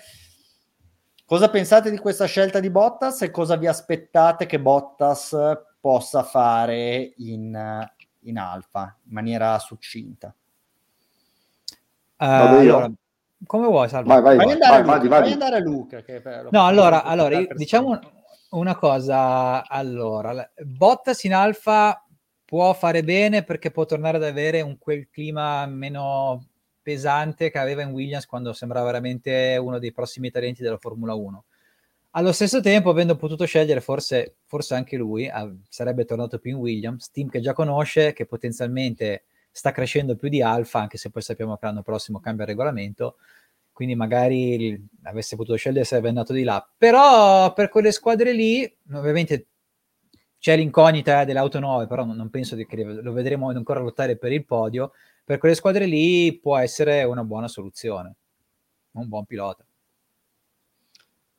Cosa pensate di questa scelta di Bottas e cosa vi aspettate che Bottas possa fare in, in Alfa in maniera succinta? Uh, allora, come vuoi, Salvo? Vai, vai, vai, vai, vai, vai, andare Luca. Che no, allora, allora diciamo una cosa, allora, Bottas in Alfa può fare bene perché può tornare ad avere un, quel clima meno pesante che aveva in Williams quando sembrava veramente uno dei prossimi talenti della Formula 1. Allo stesso tempo, avendo potuto scegliere, forse, forse anche lui ah, sarebbe tornato più in Williams, team che già conosce, che potenzialmente sta crescendo più di Alfa, anche se poi sappiamo che l'anno prossimo cambia il regolamento, quindi magari avesse potuto scegliere sarebbe andato di là. Però per quelle squadre lì, ovviamente c'è l'incognita dell'auto 9, però non, non penso che lo vedremo ancora lottare per il podio. Per quelle squadre lì può essere una buona soluzione, un buon pilota.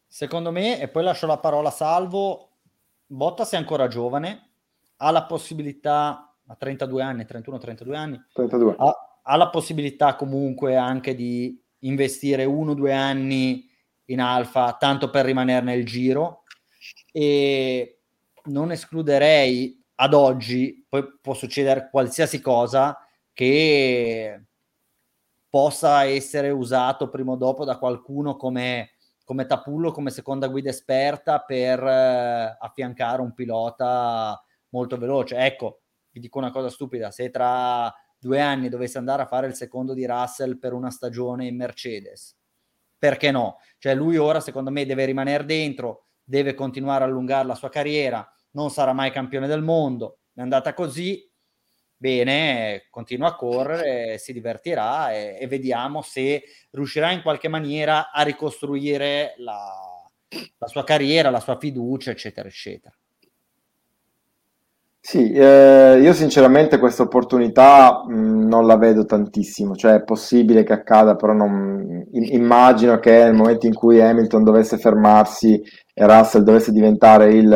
Secondo me, e poi lascio la parola a Salvo, Bottas è ancora giovane, ha la possibilità a 32 anni, 31-32 anni, 32. Ha, ha, la possibilità comunque anche di investire uno o due anni in alfa, tanto per rimanere nel giro e non escluderei ad oggi, poi può succedere qualsiasi cosa, che possa essere usato prima o dopo da qualcuno come, come tapullo, come seconda guida esperta per eh, affiancare un pilota molto veloce. Ecco, vi dico una cosa stupida, se tra due anni dovesse andare a fare il secondo di Russell per una stagione in Mercedes, perché no? Cioè lui ora secondo me deve rimanere dentro, deve continuare a allungare la sua carriera, non sarà mai campione del mondo, è andata così, bene, continua a correre, si divertirà e, e vediamo se riuscirà in qualche maniera a ricostruire la, la sua carriera, la sua fiducia, eccetera, eccetera. Sì, eh, io sinceramente questa opportunità non la vedo tantissimo, cioè è possibile che accada, però non, immagino che nel momento in cui Hamilton dovesse fermarsi e Russell dovesse diventare il,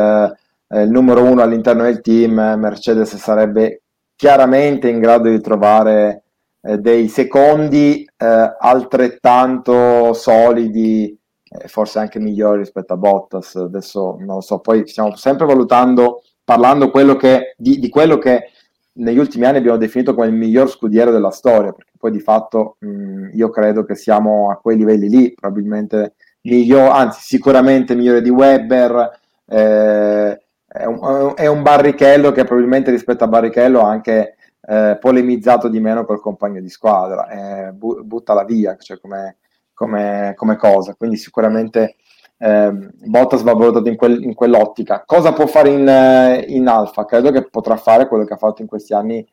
eh, il numero uno all'interno del team, Mercedes sarebbe chiaramente in grado di trovare eh, dei secondi eh, altrettanto solidi, eh, forse anche migliori rispetto a Bottas, adesso non lo so, poi stiamo sempre valutando parlando quello che, di, di, quello che negli ultimi anni abbiamo definito come il miglior scudiero della storia, perché poi di fatto mh, io credo che siamo a quei livelli lì, probabilmente migliore, anzi sicuramente migliore di Webber, eh, è, un, è, un, Barrichello che probabilmente rispetto a Barrichello ha anche eh, polemizzato di meno col compagno di squadra, eh, bu- buttala via cioè come, come, come cosa, quindi sicuramente eh, Bottas va valutato in, quel, in, quell'ottica. Cosa può fare in, eh, in Alfa? Credo che potrà fare quello che ha fatto in questi anni eh,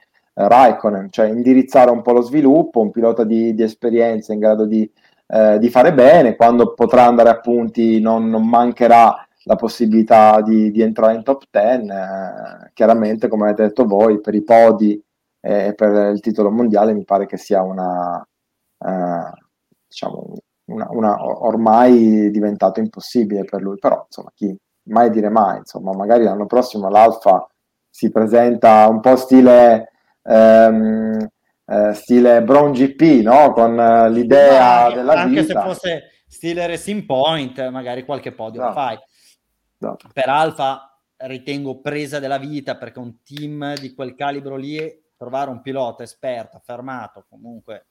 Raikkonen, cioè indirizzare un po' lo sviluppo, un pilota di, di esperienza in grado di, eh, di, fare bene, quando potrà andare a punti non, non mancherà la possibilità di, di, entrare in top 10, eh, chiaramente come avete detto voi, per i podi e per il titolo mondiale mi pare che sia una, eh, diciamo, una, una, ormai diventato impossibile per lui, però insomma chi mai dire mai, insomma magari l'anno prossimo l'Alfa si presenta un po' stile, ehm, eh, stile Brown GP, no? con eh, l'idea no, della anche vita. Anche se fosse stile Racing Point, magari qualche podio no. lo fai. No. Per Alfa ritengo presa della vita perché un team di quel calibro lì, trovare un pilota esperto, affermato, comunque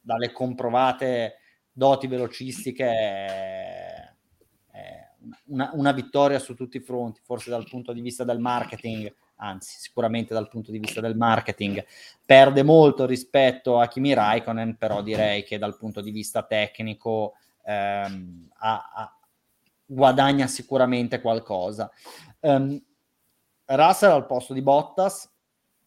dalle comprovate doti velocistiche una, una, vittoria su tutti i fronti, forse dal punto di vista del marketing, anzi sicuramente dal punto di vista del marketing, perde molto rispetto a Kimi Raikkonen, però direi che dal punto di vista tecnico ehm, ha, ha, guadagna sicuramente qualcosa. Um, Russell al posto di Bottas,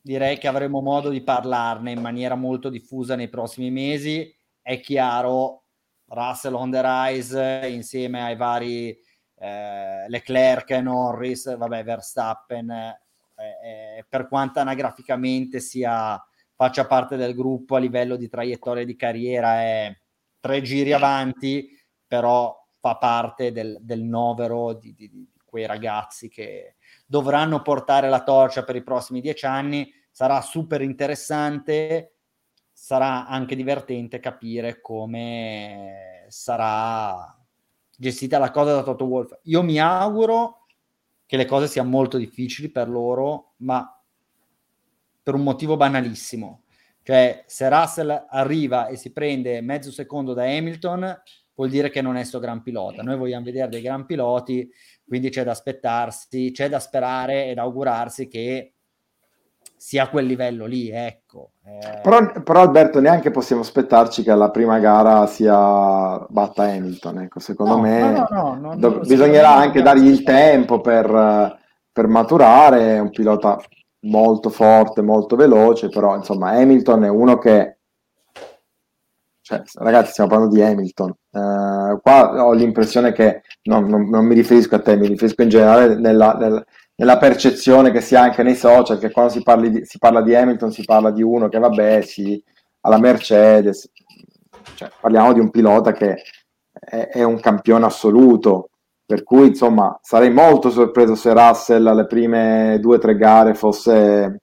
direi che avremo modo di parlarne in maniera molto diffusa nei prossimi mesi. È chiaro, Russell on the rise insieme ai vari eh, Leclerc, Norris, vabbè, Verstappen, eh, eh, per quanto anagraficamente sia, faccia parte del gruppo a livello di traiettoria di carriera, è tre giri avanti, però fa parte del, del novero di, di, di quei ragazzi che dovranno portare la torcia per i prossimi dieci anni. Sarà super interessante sarà anche divertente capire come sarà gestita la cosa da Toto Wolf. Io mi auguro che le cose siano molto difficili per loro, ma per un motivo banalissimo. Cioè, se Russell arriva e si prende mezzo secondo da Hamilton, vuol dire che non è sto gran pilota. Noi vogliamo vedere dei gran piloti, quindi c'è da aspettarsi, c'è da sperare ed augurarsi che sia a quel livello lì, ecco. Eh... Però, però, Alberto, neanche possiamo aspettarci che alla prima gara sia batta Hamilton, ecco, secondo no, me no, no, do- bisognerà anche dargli il tempo per, per maturare, è un pilota molto forte, molto veloce, però insomma Hamilton è uno che cioè, ragazzi, stiamo parlando di Hamilton. Uh, qua ho l'impressione che no, non, non, mi riferisco a te, mi riferisco in generale nella, nella, nella, percezione che si ha anche nei social, che quando si, di, si, parla di Hamilton si parla di uno che, vabbè, sì, alla Mercedes. Cioè, parliamo di un pilota che è, è un campione assoluto. Per cui, insomma, sarei molto sorpreso se Russell alle prime due o tre gare fosse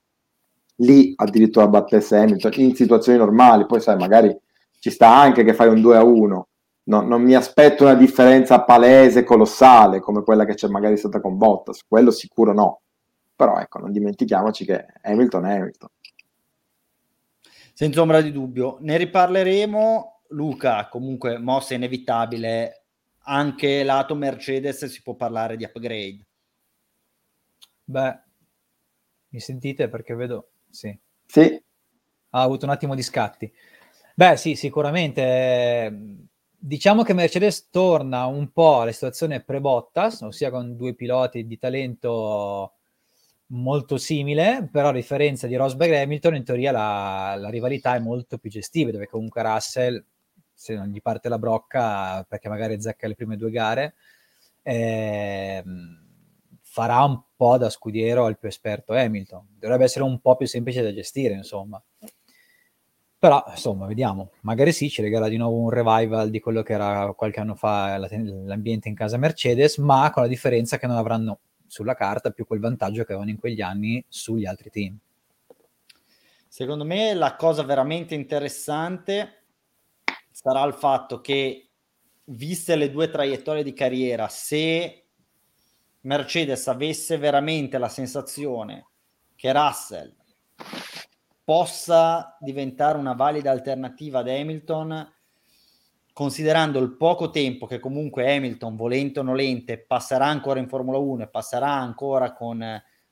lì addirittura battesse Hamilton in situazioni normali. Poi, sai, magari ci sta anche che fai un 2 a 1. No, non mi aspetto una differenza palese, colossale, come quella che c'è magari stata con Bottas, quello sicuro no. Però ecco, non dimentichiamoci che Hamilton è Hamilton. Senza ombra di dubbio. Ne riparleremo, Luca, comunque mossa inevitabile, anche lato Mercedes si può parlare di upgrade. Beh, mi sentite perché vedo... Sì. Sì. Ha avuto un attimo di scatti. Beh, sì, sicuramente. Diciamo che Mercedes torna un po' alla situazione pre-Bottas, ossia con due piloti di talento molto simile, però a differenza di Rosberg e Hamilton, in teoria la, la, rivalità è molto più gestibile, dove comunque Russell, se non gli parte la brocca, perché magari zecca le prime due gare, eh, farà un po' da scudiero al più esperto Hamilton. Dovrebbe essere un po' più semplice da gestire, insomma. Però, insomma, vediamo. Magari sì, ci regala di nuovo un revival di quello che era qualche anno fa l'ambiente in casa Mercedes, ma con la differenza che non avranno sulla carta più quel vantaggio che avevano in quegli anni sugli altri team. Secondo me la cosa veramente interessante sarà il fatto che, viste le due traiettorie di carriera, se Mercedes avesse veramente la sensazione che Russell possa diventare una valida alternativa ad Hamilton, considerando il poco tempo che comunque Hamilton, volente o nolente, passerà ancora in Formula 1 e passerà ancora con,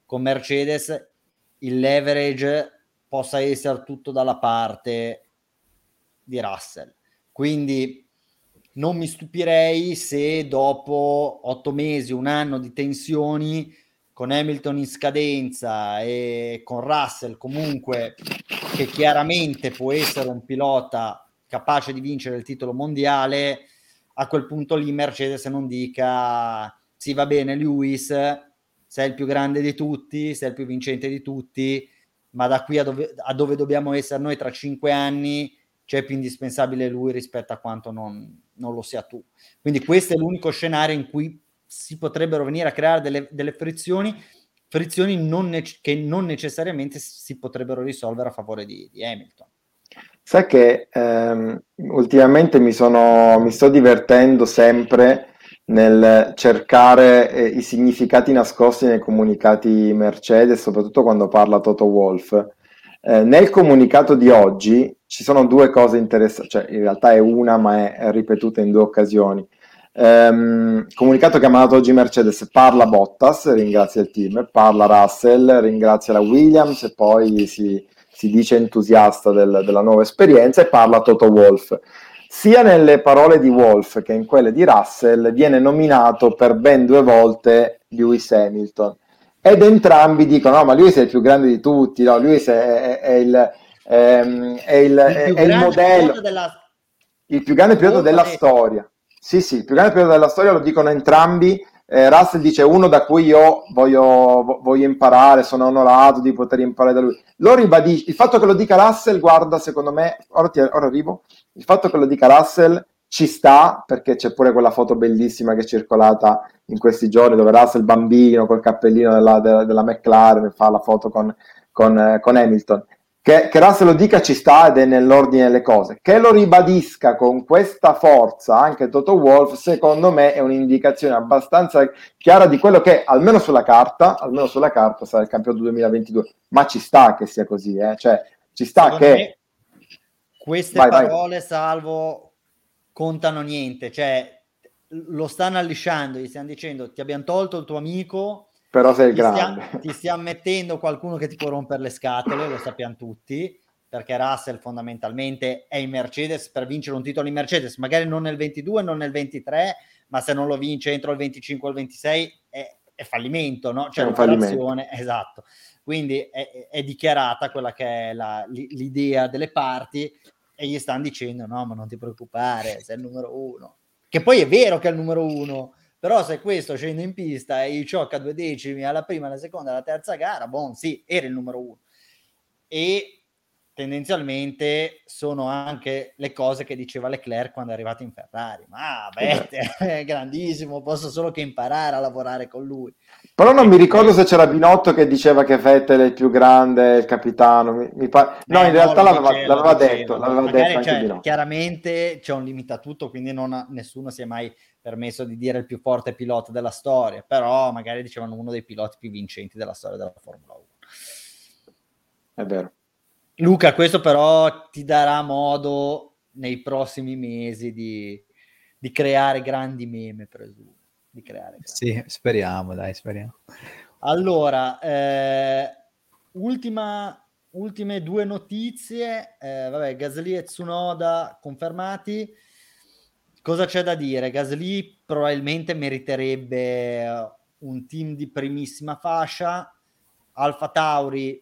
con Mercedes, il leverage possa essere tutto dalla parte di Russell. Quindi non mi stupirei se dopo otto mesi, un anno di tensioni, con Hamilton in scadenza e con Russell comunque che chiaramente può essere un pilota capace di vincere il titolo mondiale, a quel punto lì Mercedes non dica sì va bene Lewis, sei il più grande di tutti, sei il più vincente di tutti, ma da qui a dove, a dove dobbiamo essere noi tra cinque anni c'è più indispensabile lui rispetto a quanto non, non lo sia tu. Quindi questo è l'unico scenario in cui si potrebbero venire a creare delle, delle frizioni, frizioni non ne- che non necessariamente si potrebbero risolvere a favore di, di Hamilton. Sai che ehm, ultimamente mi, sono, mi sto divertendo sempre nel cercare eh, i significati nascosti nei comunicati Mercedes, soprattutto quando parla Toto Wolf. Eh, nel comunicato di oggi ci sono due cose interessanti, cioè in realtà è una, ma è, ripetuta in due occasioni. Ehm, comunicato che ha mandato oggi Mercedes, parla Bottas, ringrazia il team, parla Russell, ringrazia la Williams e poi si, si dice entusiasta del, della nuova esperienza e parla Toto Wolf. Sia nelle parole di Wolf che in quelle di Russell viene nominato per ben due volte Lewis Hamilton ed entrambi dicono no ma Lewis è il più grande di tutti, no? Lewis è, è, è il, ehm, è, il, il, il modello, della... il più grande pilota della storia sì, sì, il più grande periodo della storia lo dicono entrambi. Eh, Russell dice uno da cui io voglio, voglio, imparare, sono onorato di poter imparare da lui. Lo ribadisce, il fatto che lo dica Russell, guarda, secondo me, ora, ti, ora arrivo, il fatto che lo dica Russell ci sta, perché c'è pure quella foto bellissima che è circolata in questi giorni, dove Russell bambino col cappellino della, della, della McLaren fa la foto con, con, eh, con Hamilton. Che, che Russell lo dica ci sta ed è nell'ordine delle cose. Che lo ribadisca con questa forza anche Toto Wolf, secondo me è un'indicazione abbastanza chiara di quello che, almeno sulla carta, almeno sulla carta sarà il campionato 2022. Ma ci sta che sia così, eh? cioè ci sta secondo che... queste vai, parole, vai. salvo, contano niente, cioè lo stanno allisciando, gli stiamo dicendo ti abbiamo tolto il tuo amico però sei ti grande. Stia, ti stia mettendo qualcuno che ti può rompere le scatole, lo sappiamo tutti, perché Russell fondamentalmente è in Mercedes per vincere un titolo in Mercedes, magari non nel 22, non nel 23, ma se non lo vince entro il 25 o il 26 è, è fallimento, no? Cioè l'operazione, esatto. Quindi è, è, dichiarata quella che è la, l'idea delle parti e gli stanno dicendo no, ma non ti preoccupare, sei il numero uno. Che poi è vero che è il numero uno, però se questo scende in pista e gli ciocca due decimi alla prima, alla seconda, alla terza gara, buon sì, era il numero uno. E tendenzialmente sono anche le cose che diceva Leclerc quando è arrivato in Ferrari. Ma beh, [LAUGHS] è grandissimo, posso solo che imparare a lavorare con lui. Però non mi ricordo se c'era Binotto che diceva che Vettel è il più grande, il capitano. Mi, mi pa... No, in realtà no, l'aveva, diceva, l'aveva detto, l'aveva detto cioè, Chiaramente c'è un limite a tutto, quindi ha, nessuno si è mai permesso di dire il più forte pilota della storia, però magari dicevano uno dei piloti più vincenti della storia della Formula 1. È vero. Luca, questo però ti darà modo nei prossimi mesi di, di creare grandi meme, presumo. Di creare sì, speriamo, dai, speriamo. Allora, eh, ultima, ultime due notizie. Eh, vabbè, Gasly e Tsunoda confermati. Cosa c'è da dire? Gasly probabilmente meriterebbe un team di primissima fascia. Alfa Tauri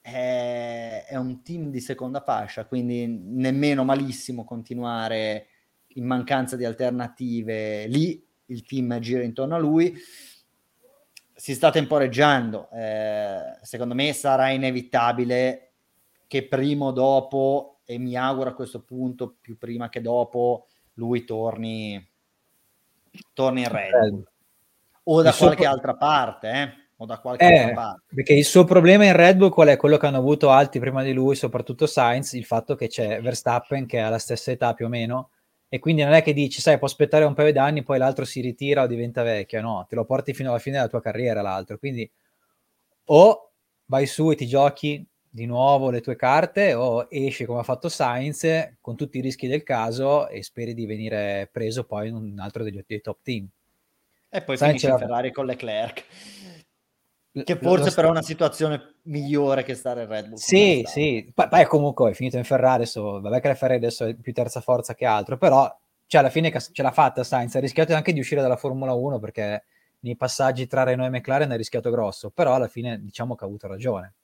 è, è, un team di seconda fascia, quindi nemmeno malissimo continuare in mancanza di alternative lì, il team gira intorno a lui. Si sta temporeggiando, eh, secondo me sarà inevitabile che prima o dopo, e mi auguro a questo punto più prima che dopo, lui torni, torni in Red Bull o da qualche suo... altra parte. Eh o da qualche eh, parte. Perché il suo problema in Red Bull qual è? Quello che hanno avuto altri prima di lui, soprattutto Sainz, il fatto che c'è Verstappen che ha la stessa età più o meno e quindi non è che dici, sai, può aspettare un paio d'anni, poi l'altro si ritira o diventa vecchio, no, te lo porti fino alla fine della tua carriera l'altro, quindi o vai su e ti giochi di nuovo le tue carte o esci come ha fatto Sainz con tutti i rischi del caso e speri di venire preso poi in un altro degli, dei top team. E poi Sainz finisce la... Ferrari con Leclerc. Che forse però è una situazione migliore che stare in Red Bull. Sì, sì, poi, poi comunque è finito in Ferrari, adesso, vabbè che la Ferrari adesso è più terza forza che altro, però cioè, alla fine ce l'ha fatta Sainz, ha rischiato anche di uscire dalla Formula 1 perché nei passaggi tra Renault e McLaren ha rischiato grosso, però alla fine diciamo che ha avuto ragione.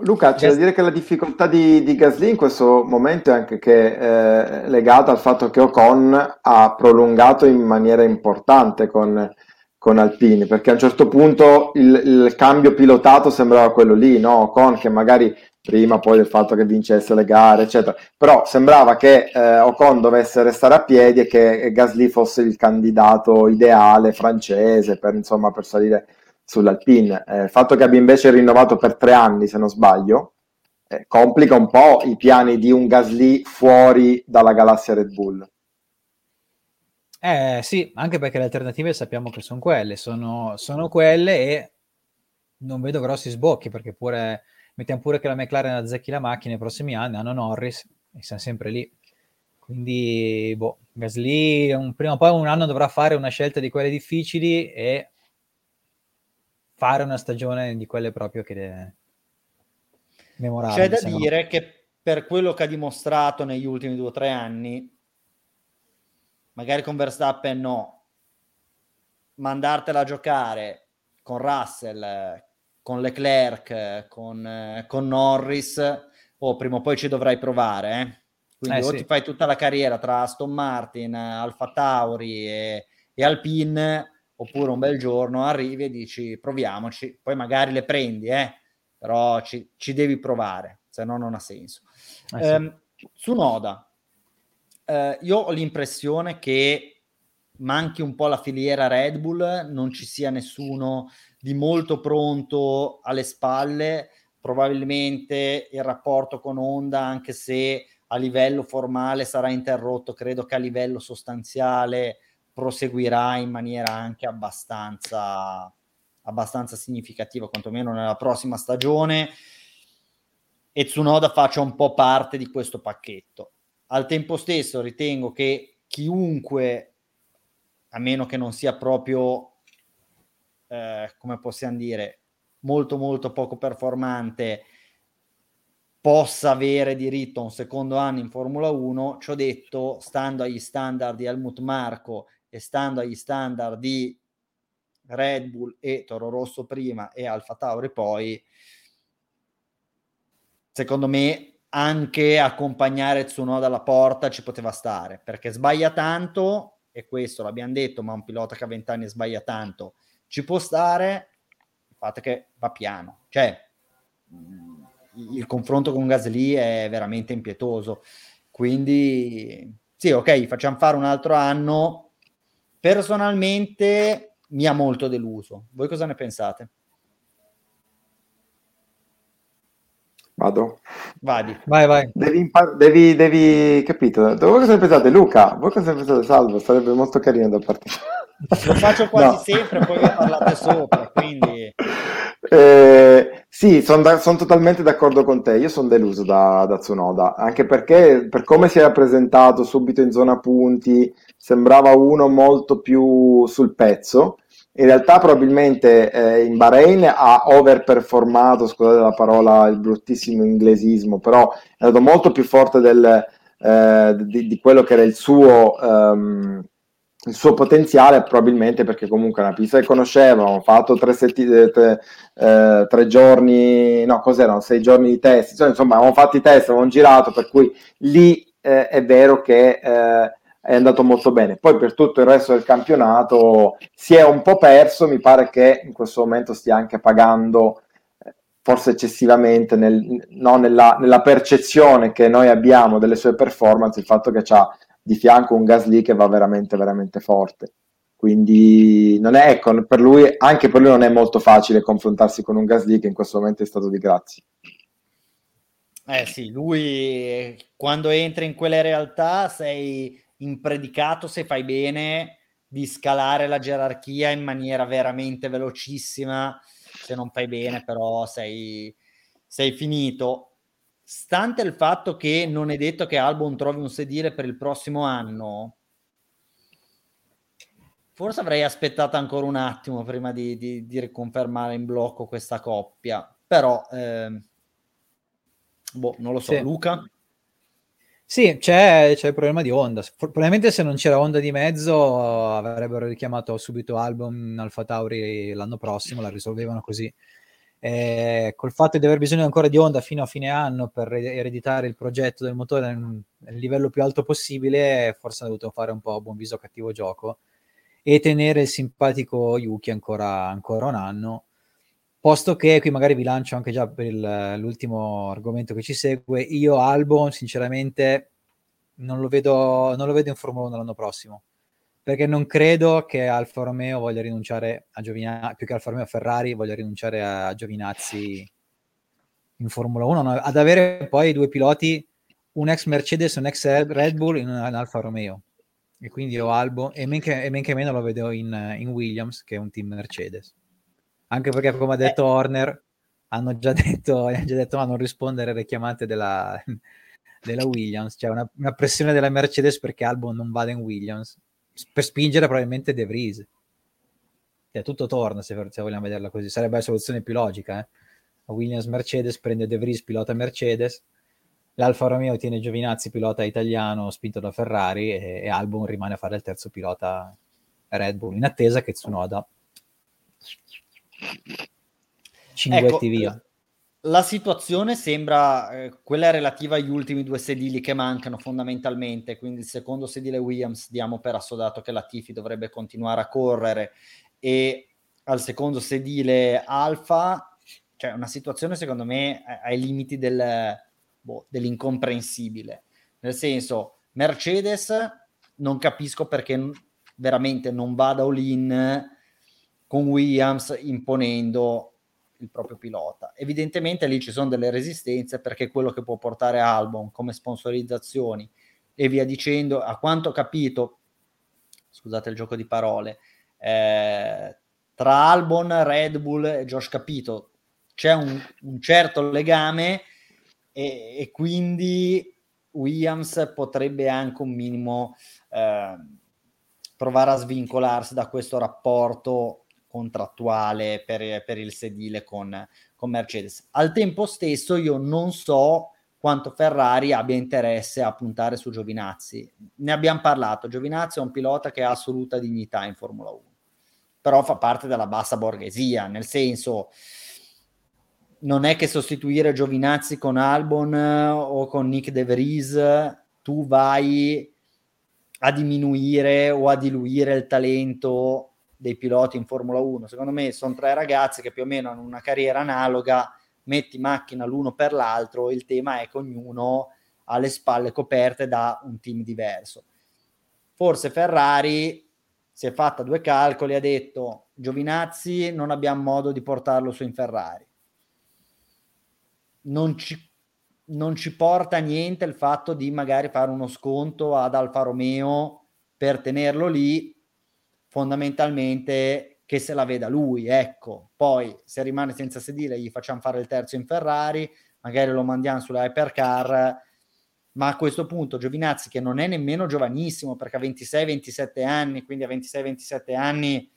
Luca, c'è da dire che la difficoltà di, di Gasly in questo momento è anche che eh, legata al fatto che Ocon ha prolungato in maniera importante con con Alpine, perché a un certo punto il, il, cambio pilotato sembrava quello lì, no? Con che magari prima poi del fatto che vincesse le gare, eccetera, però sembrava che eh, Ocon dovesse restare a piedi e che Gasly fosse il candidato ideale francese per, insomma, per salire sull'Alpine. Eh, il fatto che abbia invece rinnovato per tre anni, se non sbaglio, eh, complica un po' i piani di un Gasly fuori dalla galassia Red Bull. Eh sì, anche perché le alternative sappiamo che sono quelle, sono, sono quelle e non vedo grossi sbocchi perché pure mettiamo pure che la McLaren azzecchi la macchina nei prossimi anni, hanno Norris e siamo sempre lì. Quindi, boh, Gasly un, prima o poi un anno dovrà fare una scelta di quelle difficili e fare una stagione di quelle proprio che è memorabile. C'è da dire che per quello che ha dimostrato negli ultimi due o tre anni, magari con Verstappen no, mandartela a giocare con Russell, con Leclerc, con, con Norris, o oh, prima o poi ci dovrai provare. Eh? Quindi eh, o sì. ti fai tutta la carriera tra Aston Martin, Alfa Tauri e, e Alpine, oppure un bel giorno arrivi e dici proviamoci, poi magari le prendi, eh? però ci, ci devi provare, se no non ha senso. Eh, ehm, su Noda, eh, io ho l'impressione che manchi un po' la filiera Red Bull, non ci sia nessuno di molto pronto alle spalle, probabilmente il rapporto con Honda, anche se a livello formale sarà interrotto, credo che a livello sostanziale proseguirà in maniera anche abbastanza, abbastanza significativa, quantomeno nella prossima stagione. E Tsunoda faccia un po' parte di questo pacchetto. Al tempo stesso ritengo che chiunque, a meno che non sia proprio eh, come possiamo dire, molto molto poco performante possa avere diritto a un secondo anno in Formula 1, ci ho detto, stando agli standard di Helmut Marco e stando agli standard di Red Bull e Toro Rosso prima e Alfa Tauri poi, secondo me anche accompagnare Tsunoda alla porta ci poteva stare, perché sbaglia tanto, e questo l'abbiamo detto, ma un pilota che a 20 anni sbaglia tanto ci può stare, il fatto che va piano, cioè il confronto con Gasly è veramente impietoso, quindi sì, ok, facciamo fare un altro anno, personalmente mi ha molto deluso, voi cosa ne pensate? Vado. Vadi. Vai, vai. Devi, impar- devi, devi, capito? Voi cosa ne pensate? Luca, voi cosa ne pensate? Salvo, sarebbe molto carino da parte Lo faccio quasi [LAUGHS] no. sempre, poi parlate sopra, quindi... Eh, sì, sono son totalmente d'accordo con te. Io sono deluso da, da Tsunoda, anche perché per come si era presentato subito in zona punti, sembrava uno molto più sul pezzo in realtà probabilmente eh, in Bahrain ha overperformato, scusate la parola, il bruttissimo inglesismo, però è stato molto più forte del, eh, di, di, quello che era il suo, um, il suo, potenziale, probabilmente perché comunque è una pista che conosceva, ha fatto tre, setti, eh, tre, eh, tre, giorni, no cos'erano, sei giorni di test, insomma avevamo fatto i test, avevamo girato, per cui lì eh, è vero che eh, è andato molto bene. Poi per tutto il resto del campionato si è un po' perso, mi pare che in questo momento stia anche pagando eh, forse eccessivamente nel, no, nella, nella, percezione che noi abbiamo delle sue performance, il fatto che ha di fianco un Gasly che va veramente, veramente forte. Quindi non è, ecco, per lui, anche per lui non è molto facile confrontarsi con un Gasly che in questo momento è stato di grazia. Eh sì, lui quando entra in quelle realtà sei impredicato se fai bene di scalare la gerarchia in maniera veramente velocissima, se non fai bene però sei, sei finito. Stante il fatto che non è detto che Albon trovi un sedile per il prossimo anno, forse avrei aspettato ancora un attimo prima di, di, di riconfermare in blocco questa coppia, però eh, boh, non lo so, sì. Luca? Sì, c'è, c'è, il problema di Honda. Probabilmente se non c'era Honda di mezzo avrebbero richiamato subito Album Alfa Tauri l'anno prossimo, la risolvevano così. E col fatto di aver bisogno ancora di Honda fino a fine anno per ereditare il progetto del motore nel livello più alto possibile, forse hanno dovuto fare un po' buon viso cattivo gioco e tenere il simpatico Yuki ancora, ancora un anno. Posto che qui magari vi lancio anche già per il, l'ultimo argomento che ci segue, io Albon sinceramente non lo vedo, non lo vedo in Formula 1 l'anno prossimo, perché non credo che Alfa Romeo voglia rinunciare a Giovinazzi, più che Alfa Romeo Ferrari voglia rinunciare a Giovinazzi in Formula 1, no, ad avere poi due piloti, un ex Mercedes e un ex Red Bull in, in Alfa Romeo. E quindi io Albon, e men che, e men che meno lo vedo in, in Williams, che è un team Mercedes anche perché come ha detto eh. Horner hanno già detto, [LAUGHS] hanno già detto a non rispondere alle chiamate della, della Williams, c'è cioè una, una, pressione della Mercedes perché Albon non vada in Williams per spingere probabilmente De Vries cioè, tutto torna se, se, vogliamo vederla così sarebbe la soluzione più logica eh? Williams Mercedes prende De Vries pilota Mercedes l'Alfa Romeo tiene Giovinazzi pilota italiano spinto da Ferrari e, e Albon rimane a fare il terzo pilota Red Bull in attesa che Tsunoda Cinguetti ecco, via. La situazione sembra eh, quella relativa agli ultimi due sedili che mancano fondamentalmente, quindi il secondo sedile Williams diamo per assodato che la Tifi dovrebbe continuare a correre e al secondo sedile Alfa, cioè una situazione secondo me ai limiti del, boh, dell'incomprensibile, nel senso Mercedes non capisco perché veramente non vada all-in con Williams imponendo il proprio pilota. Evidentemente lì ci sono delle resistenze perché quello che può portare Albon come sponsorizzazioni e via dicendo, a quanto ho capito, scusate il gioco di parole, eh, tra Albon, Red Bull e Josh Capito c'è un, un certo legame e, e, quindi Williams potrebbe anche un minimo eh, provare a svincolarsi da questo rapporto contrattuale per, per il sedile con, con Mercedes. Al tempo stesso io non so quanto Ferrari abbia interesse a puntare su Giovinazzi. Ne abbiamo parlato, Giovinazzi è un pilota che ha assoluta dignità in Formula 1, però fa parte della bassa borghesia, nel senso non è che sostituire Giovinazzi con Albon o con Nick De Vries tu vai a diminuire o a diluire il talento dei piloti in Formula 1. Secondo me sono tre ragazzi che più o meno hanno una carriera analoga, metti macchina l'uno per l'altro, il tema è che ognuno ha le spalle coperte da un team diverso. Forse Ferrari si è fatta due calcoli, ha detto Giovinazzi non abbiamo modo di portarlo su in Ferrari. Non ci non ci porta niente il fatto di magari fare uno sconto ad Alfa Romeo per tenerlo lì, fondamentalmente che se la veda lui, ecco. Poi se rimane senza sedile gli facciamo fare il terzo in Ferrari, magari lo mandiamo sulla hypercar, ma a questo punto Giovinazzi che non è nemmeno giovanissimo perché ha 26-27 anni, quindi a 26-27 anni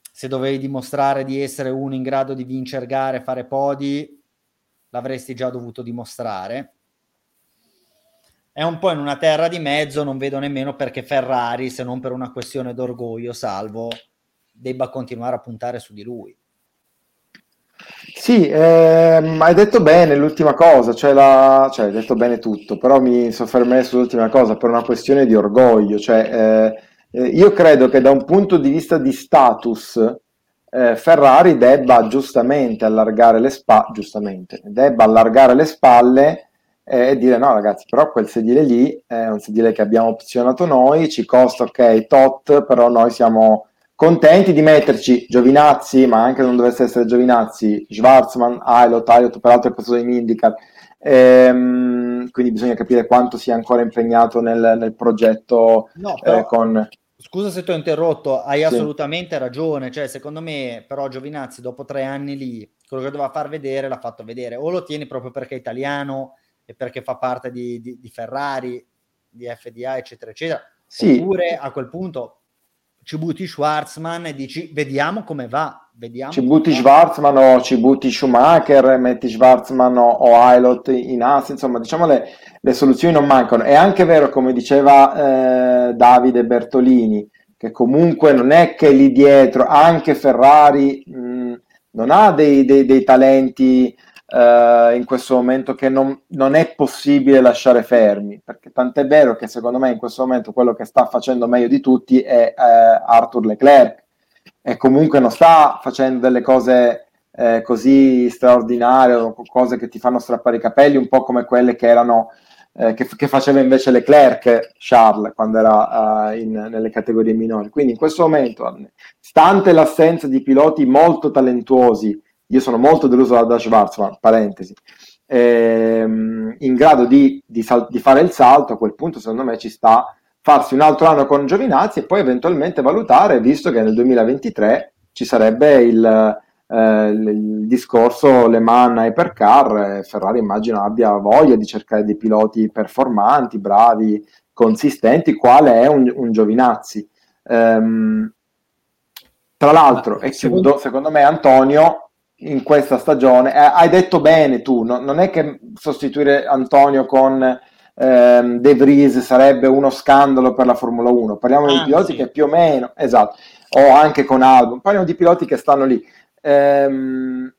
se dovevi dimostrare di essere uno in grado di vincere gare, fare podi, l'avresti già dovuto dimostrare. È un po' in una terra di mezzo, non vedo nemmeno perché Ferrari, se non per una questione d'orgoglio, salvo, debba continuare a puntare su di lui. Sì, ehm, hai detto bene l'ultima cosa, cioè, la, cioè hai detto bene tutto, però mi soffermerei sull'ultima cosa per una questione di orgoglio. Cioè, eh, eh io credo che da un punto di vista di status eh, Ferrari debba giustamente allargare le spalle, giustamente, debba allargare le spalle e dire no ragazzi, però quel sedile lì è un sedile che abbiamo opzionato noi, ci costa ok tot, però noi siamo contenti di metterci Giovinazzi, ma anche se non dovesse essere Giovinazzi, Schwarzman, Ailot, Ailot peraltro è passato in IndyCar, ehm, quindi bisogna capire quanto sia ancora impegnato nel, nel progetto no, però... eh, con Scusa se ti ho interrotto, hai sì. assolutamente ragione. Cioè, secondo me, però, Giovinazzi, dopo tre anni lì, quello che doveva far vedere l'ha fatto vedere. O lo tieni proprio perché è italiano e perché fa parte di, di, di Ferrari, di FDA, eccetera, eccetera. Sì. Oppure a quel punto ci butti Schwarzman e dici vediamo come va. Vediamo ci butti Schwarzman o ci butti Schumacher, metti Schwarzman o, o Ailot in as, insomma, diciamo le, le, soluzioni non mancano. È anche vero, come diceva eh, Davide Bertolini, che comunque non è che lì dietro anche Ferrari mh, non ha dei, dei, dei talenti uh, in questo momento che non, non, è possibile lasciare fermi, perché tant'è vero che secondo me in questo momento quello che sta facendo meglio di tutti è uh, Arthur Leclerc e comunque non sta facendo delle cose eh, così straordinarie o cose che ti fanno strappare i capelli, un po' come quelle che erano eh, che, che, faceva invece Leclerc Charles quando era uh, in, nelle categorie minori. Quindi in questo momento, stante l'assenza di piloti molto talentuosi io sono molto deluso da Schwarzman, parentesi, ehm, in grado di, di, sal- di, fare il salto, a quel punto secondo me ci sta farsi un altro anno con Giovinazzi e poi eventualmente valutare, visto che nel 2023 ci sarebbe il, eh, il discorso Le Mans Hypercar, eh, Ferrari immagino abbia voglia di cercare dei piloti performanti, bravi, consistenti, quale è un, un Giovinazzi. Um, tra l'altro, e chiudo, secondo me Antonio in questa stagione. Eh, hai detto bene tu, no, non è che sostituire Antonio con ehm, De Vries sarebbe uno scandalo per la Formula 1, parliamo ah, di piloti sì. che più o meno, esatto, o anche con Albon, parliamo di piloti che stanno lì. Ehm,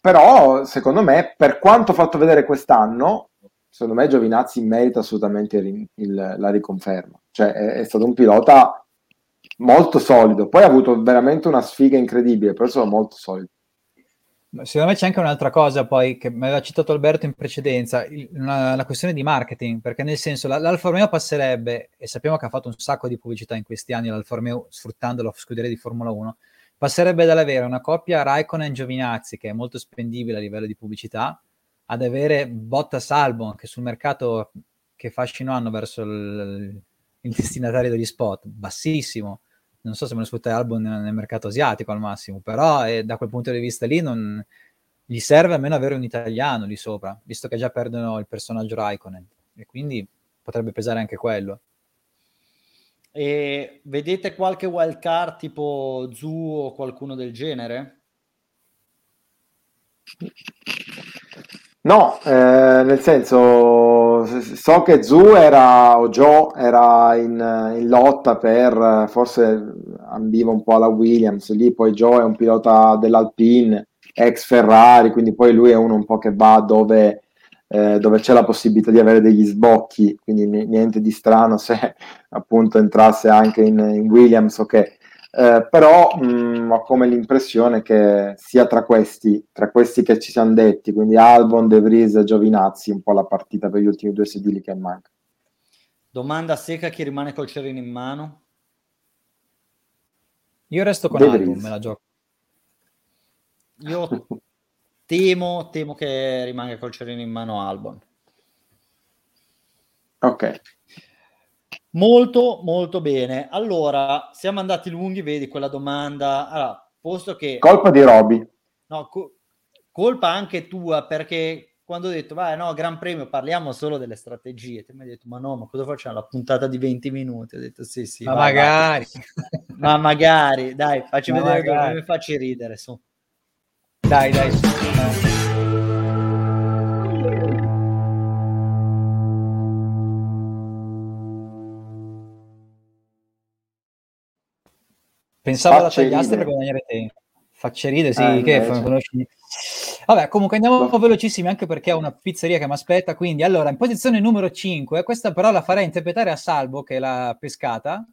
però, secondo me, per quanto fatto vedere quest'anno, secondo me Giovinazzi merita assolutamente il, il, la riconferma. Cioè, è, è stato un pilota molto solido. Poi ha avuto veramente una sfiga incredibile, però è stato molto solido. Secondo me c'è anche un'altra cosa poi che mi aveva citato Alberto in precedenza, una, una questione di marketing, perché nel senso l'Alfa Romeo passerebbe, e sappiamo che ha fatto un sacco di pubblicità in questi anni l'Alfa Romeo sfruttando la scuderia di Formula 1, passerebbe dall'avere una coppia Raikkonen-Giovinazzi che è molto spendibile a livello di pubblicità, ad avere Bottas Albon che sul mercato che fascino hanno verso il, il destinatario degli spot, bassissimo, non so se me lo sfrutta Albon nel mercato asiatico al massimo, però eh, da quel punto di vista lì non, gli serve almeno avere un italiano lì sopra, visto che già perdono il personaggio Raikkonen e quindi potrebbe pesare anche quello. E vedete qualche wild card tipo Zu o qualcuno del genere? No, eh, nel senso, so che Zu era, o Joe era in, in, lotta per, forse ambiva un po' alla Williams, lì poi Joe è un pilota dell'Alpine, ex Ferrari, quindi poi lui è uno un po' che va dove, eh, dove c'è la possibilità di avere degli sbocchi, quindi niente di strano se appunto entrasse anche in, in Williams o okay. Eh, però mh, ho come l'impressione che sia tra questi, tra questi che ci siamo detti, quindi Albon, De Vries e Giovinazzi, un po' la partita per gli ultimi due sedili che manca. Domanda secca, chi rimane col cerino in mano? Io resto con De Albon, me la gioco. Io temo, temo che rimanga col cerino in mano Albon. Ok. Molto, molto bene. Allora, siamo andati lunghi, vedi quella domanda. Allora, posto che... Colpa di Roby. No, co- colpa anche tua, perché quando ho detto, vai, no, Gran Premio, parliamo solo delle strategie, ti mi hai detto, ma no, ma cosa facciamo? La puntata di 20 minuti? Ho detto, sì, sì. Ma vai, magari. Vai. [LAUGHS] ma magari, dai, facci ma vedere magari. come mi facci ridere, su. Dai, dai. Pensavo alla tagliaste per guadagnare tempo. Facce ride, sì, eh, che conosci. Vabbè, comunque andiamo un po' velocissimi anche perché ho una pizzeria che mi aspetta. Quindi, allora, in posizione numero 5, questa però la farei interpretare a Salvo che l'ha pescata,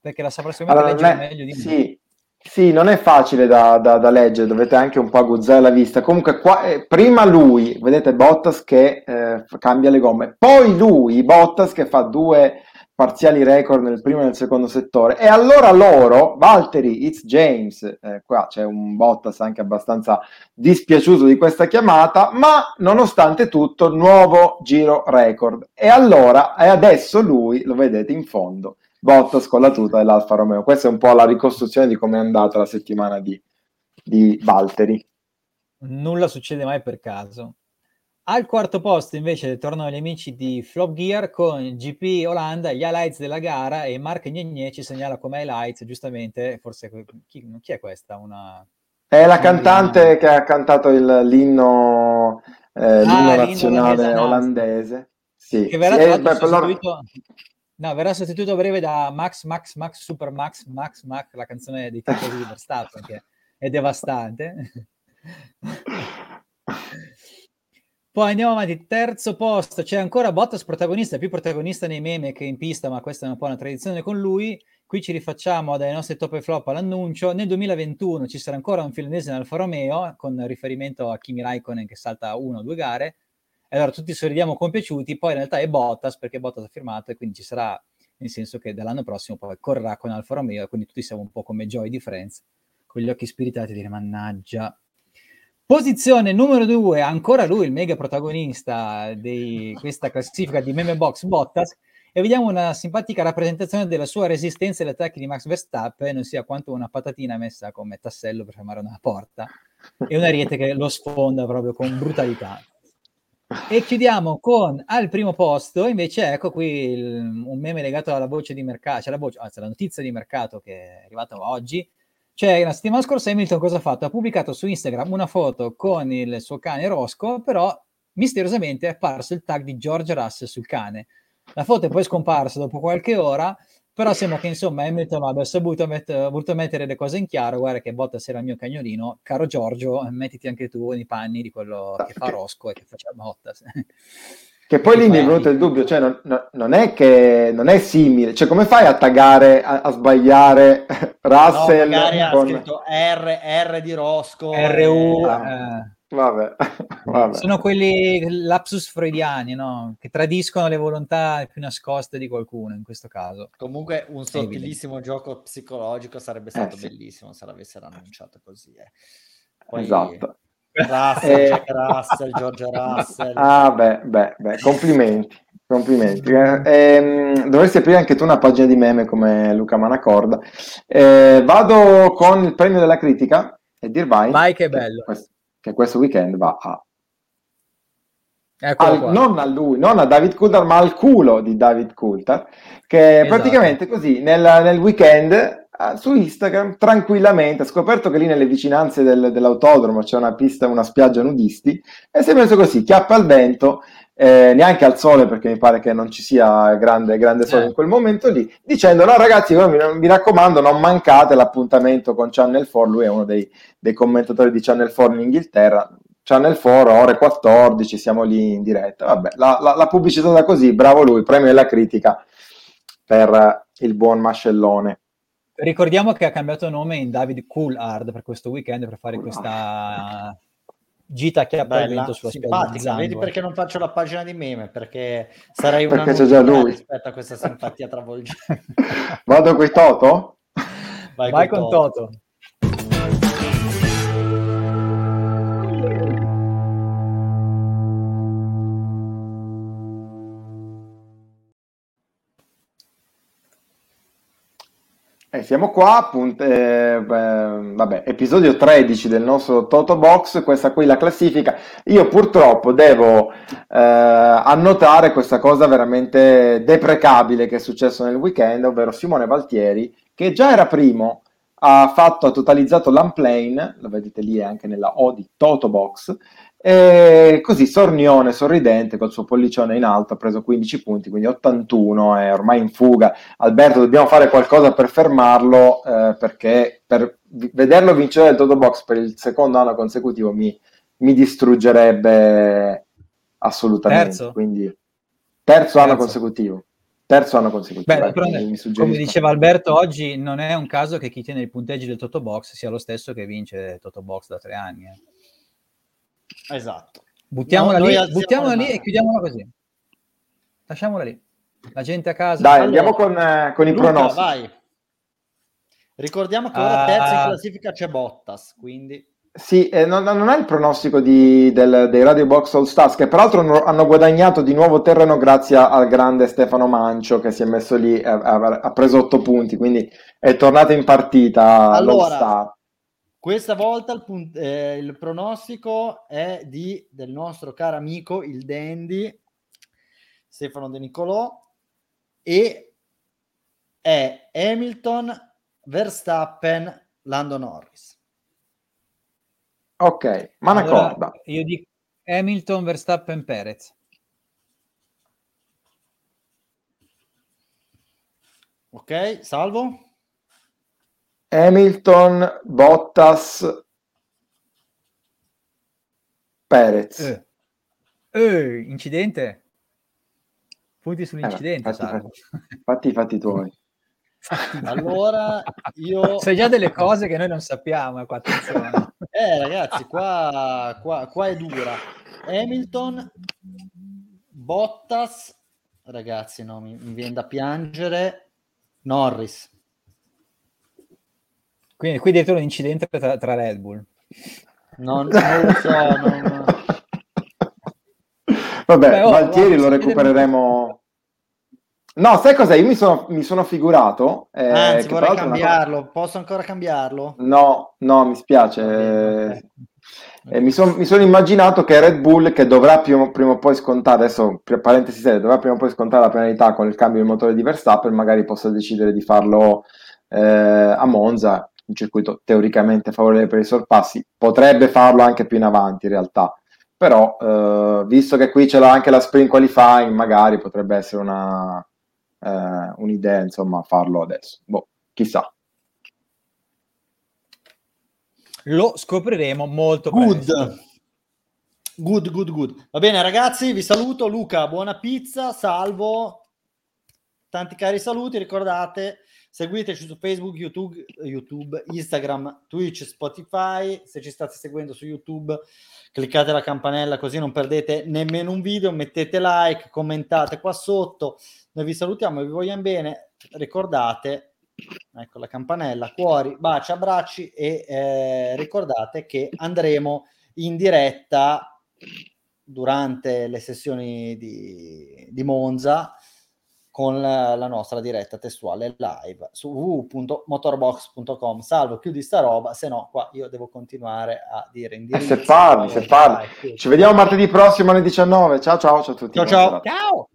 perché la saprà sicuramente allora, leggere è... meglio di me. Sì, sì, non è facile da, da, da, leggere, dovete anche un po' aguzzare la vista. Comunque, qua, eh, prima lui, vedete Bottas che eh, cambia le gomme, poi lui, Bottas che fa due parziali record nel primo e nel secondo settore. E allora loro, Valtteri, It's James, eh, qua c'è un Bottas anche abbastanza dispiaciuto di questa chiamata, ma nonostante tutto, nuovo giro record. E allora, e adesso lui, lo vedete in fondo, Bottas con la tuta dell'Alfa Romeo. Questa è un po' la ricostruzione di come è andata la settimana di, di Valtteri. Nulla succede mai per caso. Al quarto posto invece tornano gli amici di Flop Gear con GP Olanda, gli highlights della gara e Mark Gnegne ci segnala come highlights, giustamente, forse chi, chi è questa? Una... È la cantante che ha cantato il, l'inno, eh, ah, l'inno nazionale l'inno olandese. Sì, che verrà, sì, eh, beh, sostituito... No, verrà sostituito a breve da Max, Max, Max, Super Max, Max, Max, la canzone dei tifosi di [LAUGHS] Verstappen, che è devastante. [LAUGHS] Poi andiamo avanti, terzo posto, c'è ancora Bottas protagonista, più protagonista nei meme che in pista, ma questa è un po' una tradizione con lui. Qui ci rifacciamo dai nostri top e flop all'annuncio. Nel 2021 ci sarà ancora un finlandese in Alfa Romeo, con riferimento a Kimi Raikkonen che salta una o due gare. E allora tutti sorridiamo compiaciuti, poi in realtà è Bottas, perché Bottas ha firmato e quindi ci sarà, nel senso che dall'anno prossimo poi correrà con Alfa Romeo, quindi tutti siamo un po' come Joy di Friends, con gli occhi spiritati dire mannaggia, Posizione numero due, ancora lui il mega protagonista di questa classifica di Meme Box Bottas e vediamo una simpatica rappresentazione della sua resistenza agli attacchi di Max Verstappen, non sia quanto una patatina messa come tassello per fermare una porta e un ariete che lo sfonda proprio con brutalità. E chiudiamo con al primo posto, invece ecco qui il, un meme legato alla voce di mercato, cioè la, voce, anzi, la notizia di mercato che è arrivata oggi, cioè, la settimana scorsa Hamilton cosa ha fatto? Ha pubblicato su Instagram una foto con il suo cane Rosco, però misteriosamente è apparso il tag di George Russell sul cane. La foto è poi scomparsa dopo qualche ora, però sembra che insomma Hamilton abbia saputo met- voluto mettere le cose in chiaro, guarda che Bottas era il mio cagnolino, caro Giorgio, mettiti anche tu nei panni di quello che fa Rosco e che faceva Bottas. Che poi lì mi è venuto il dubbio, cioè non, non, è che non è simile, cioè come fai a taggare, a, a sbagliare [LAUGHS] Russell? No, magari con... ha scritto R, R di Rosco. RU. Ah, eh. vabbè, [LAUGHS] vabbè. Sono quelli lapsus freudiani, no? Che tradiscono le volontà più nascoste di qualcuno in questo caso. Comunque un sottilissimo gioco psicologico sarebbe stato eh, sì. bellissimo se l'avessero annunciato così. Eh. Poi... Esatto. Russell, eh... Russell, George Russell. Ah, beh, beh, beh, complimenti. Complimenti. Eh, ehm, dovresti aprire anche tu una pagina di meme come Luca Manacorda. Eh, vado con il premio della critica e dir vai. Vai che bello. Che questo, che questo weekend va a al, non a lui, non a David Coulthard, ma al culo di David Coulthard, che esatto. praticamente così nel, nel weekend su Instagram tranquillamente, ha scoperto che lì nelle vicinanze del, dell'autodromo c'è una pista, una spiaggia nudisti e si è messo così, chiappa al vento, eh, neanche al sole perché mi pare che non ci sia grande, grande sole eh. in quel momento lì, dicendo no ragazzi, mi, mi, raccomando non mancate l'appuntamento con Channel 4, lui è uno dei, dei commentatori di Channel 4 in Inghilterra, Channel 4, ore 14, siamo lì in diretta. Vabbè, la, la, la pubblicità così, bravo lui, premio della critica per il buon mascellone. Ricordiamo che ha cambiato nome in David Coolhard per questo weekend per fare questa gita che ha vento sulla simpatica. Vedi perché non faccio la pagina di meme? Perché sarei una perché c'è già lui. rispetto a questa simpatia travolgente. [LAUGHS] Vado con Toto? Vai, Vai con, con Toto. Toto. Eh, siamo qua, appunto, eh, vabbè, episodio 13 del nostro Toto Box, questa qui la classifica. Io purtroppo devo eh, annotare questa cosa veramente deprecabile che è successo nel weekend, ovvero Simone Valtieri, che già era primo, ha fatto, ha totalizzato l'unplane, lo vedete lì anche nella O di Toto Box, e così Sornione, sorridente, col suo pollicione in alto, ha preso 15 punti, quindi 81, è ormai in fuga. Alberto, dobbiamo fare qualcosa per fermarlo, eh, perché per vederlo vincere il Toto Box per il secondo anno consecutivo mi, mi distruggerebbe assolutamente. Terzo? Quindi, terzo, terzo, anno consecutivo. Terzo anno consecutivo. Beh, però, come diceva Alberto, oggi non è un caso che chi tiene i punteggi del Toto Box sia lo stesso che vince Toto Box da tre anni. Eh. Esatto. Buttiamola no, lì, buttiamola lì e chiudiamola così. Lasciamola lì. La gente a casa. Dai, allora, andiamo con, eh, con i pronostici. Vai. Ricordiamo che ora uh, terza in classifica c'è Bottas, quindi... Sì, eh, non, non, è il pronostico di, del, dei Radio Box All Stars, che peraltro hanno, hanno, guadagnato di nuovo terreno grazie al grande Stefano Mancio che si è messo lì, ha, ha preso otto punti, quindi è tornato in partita allora, questa volta il, punt- eh, il, pronostico è di, del nostro caro amico, il Dandy, Stefano De Nicolò, e è Hamilton, Verstappen, Lando Norris. Ok, ma una allora, corda. Io dico Hamilton, Verstappen, Perez. Ok, salvo. Hamilton, Bottas, Perez. Eh. Eh, incidente? Punti sull'incidente, eh, fatti, fatti, fatti, fatti tuoi. Allora, io... [LAUGHS] Sai già delle cose che noi non sappiamo, qua, eh ragazzi, qua, qua, qua è dura. Hamilton, Bottas, ragazzi, no, mi, mi viene da piangere, Norris. Quindi qui addirittura un incidente tra, tra Red Bull. Non, non lo so. Non... Vabbè, Beh, oh, Valtieri lo recupereremo. No, sai cos'è? Io mi sono, mi sono figurato. Eh, Anzi, vorrei cambiarlo. Cosa... Posso ancora cambiarlo? No, no, mi spiace. Okay, Eh, mi, son, mi, sono immaginato che Red Bull, che dovrà prima, prima o poi scontare, adesso parentesi serie, dovrà prima o poi scontare la penalità con il cambio del motore di Verstappen, magari possa decidere di farlo eh, a Monza un circuito teoricamente favorevole per i sorpassi, potrebbe farlo anche più in avanti in realtà, però eh, visto che qui c'è anche la sprint qualifying, magari potrebbe essere una, eh, un'idea, insomma, farlo adesso. Boh, chissà. Lo scopriremo molto good. presto. Good, good, good. Va bene, ragazzi, vi saluto. Luca, buona pizza, salvo. Tanti cari saluti, ricordate Seguiteci su Facebook, YouTube, YouTube, Instagram, Twitch, Spotify. Se ci state seguendo su YouTube, cliccate la campanella così non perdete nemmeno un video. Mettete like, commentate qua sotto. Noi vi salutiamo e vi vogliamo bene. Ricordate, ecco la campanella, cuori, baci, abbracci e eh, ricordate che andremo in diretta durante le sessioni di, di Monza con la, la, nostra diretta testuale live su www.motorbox.com. Salvo, chiudi sta roba, se no qua io devo continuare a dire in diretta. Eh, se parli, se parli. Ci vediamo martedì prossimo alle 19. Ciao ciao, ciao a tutti. Ciao ciao. ciao.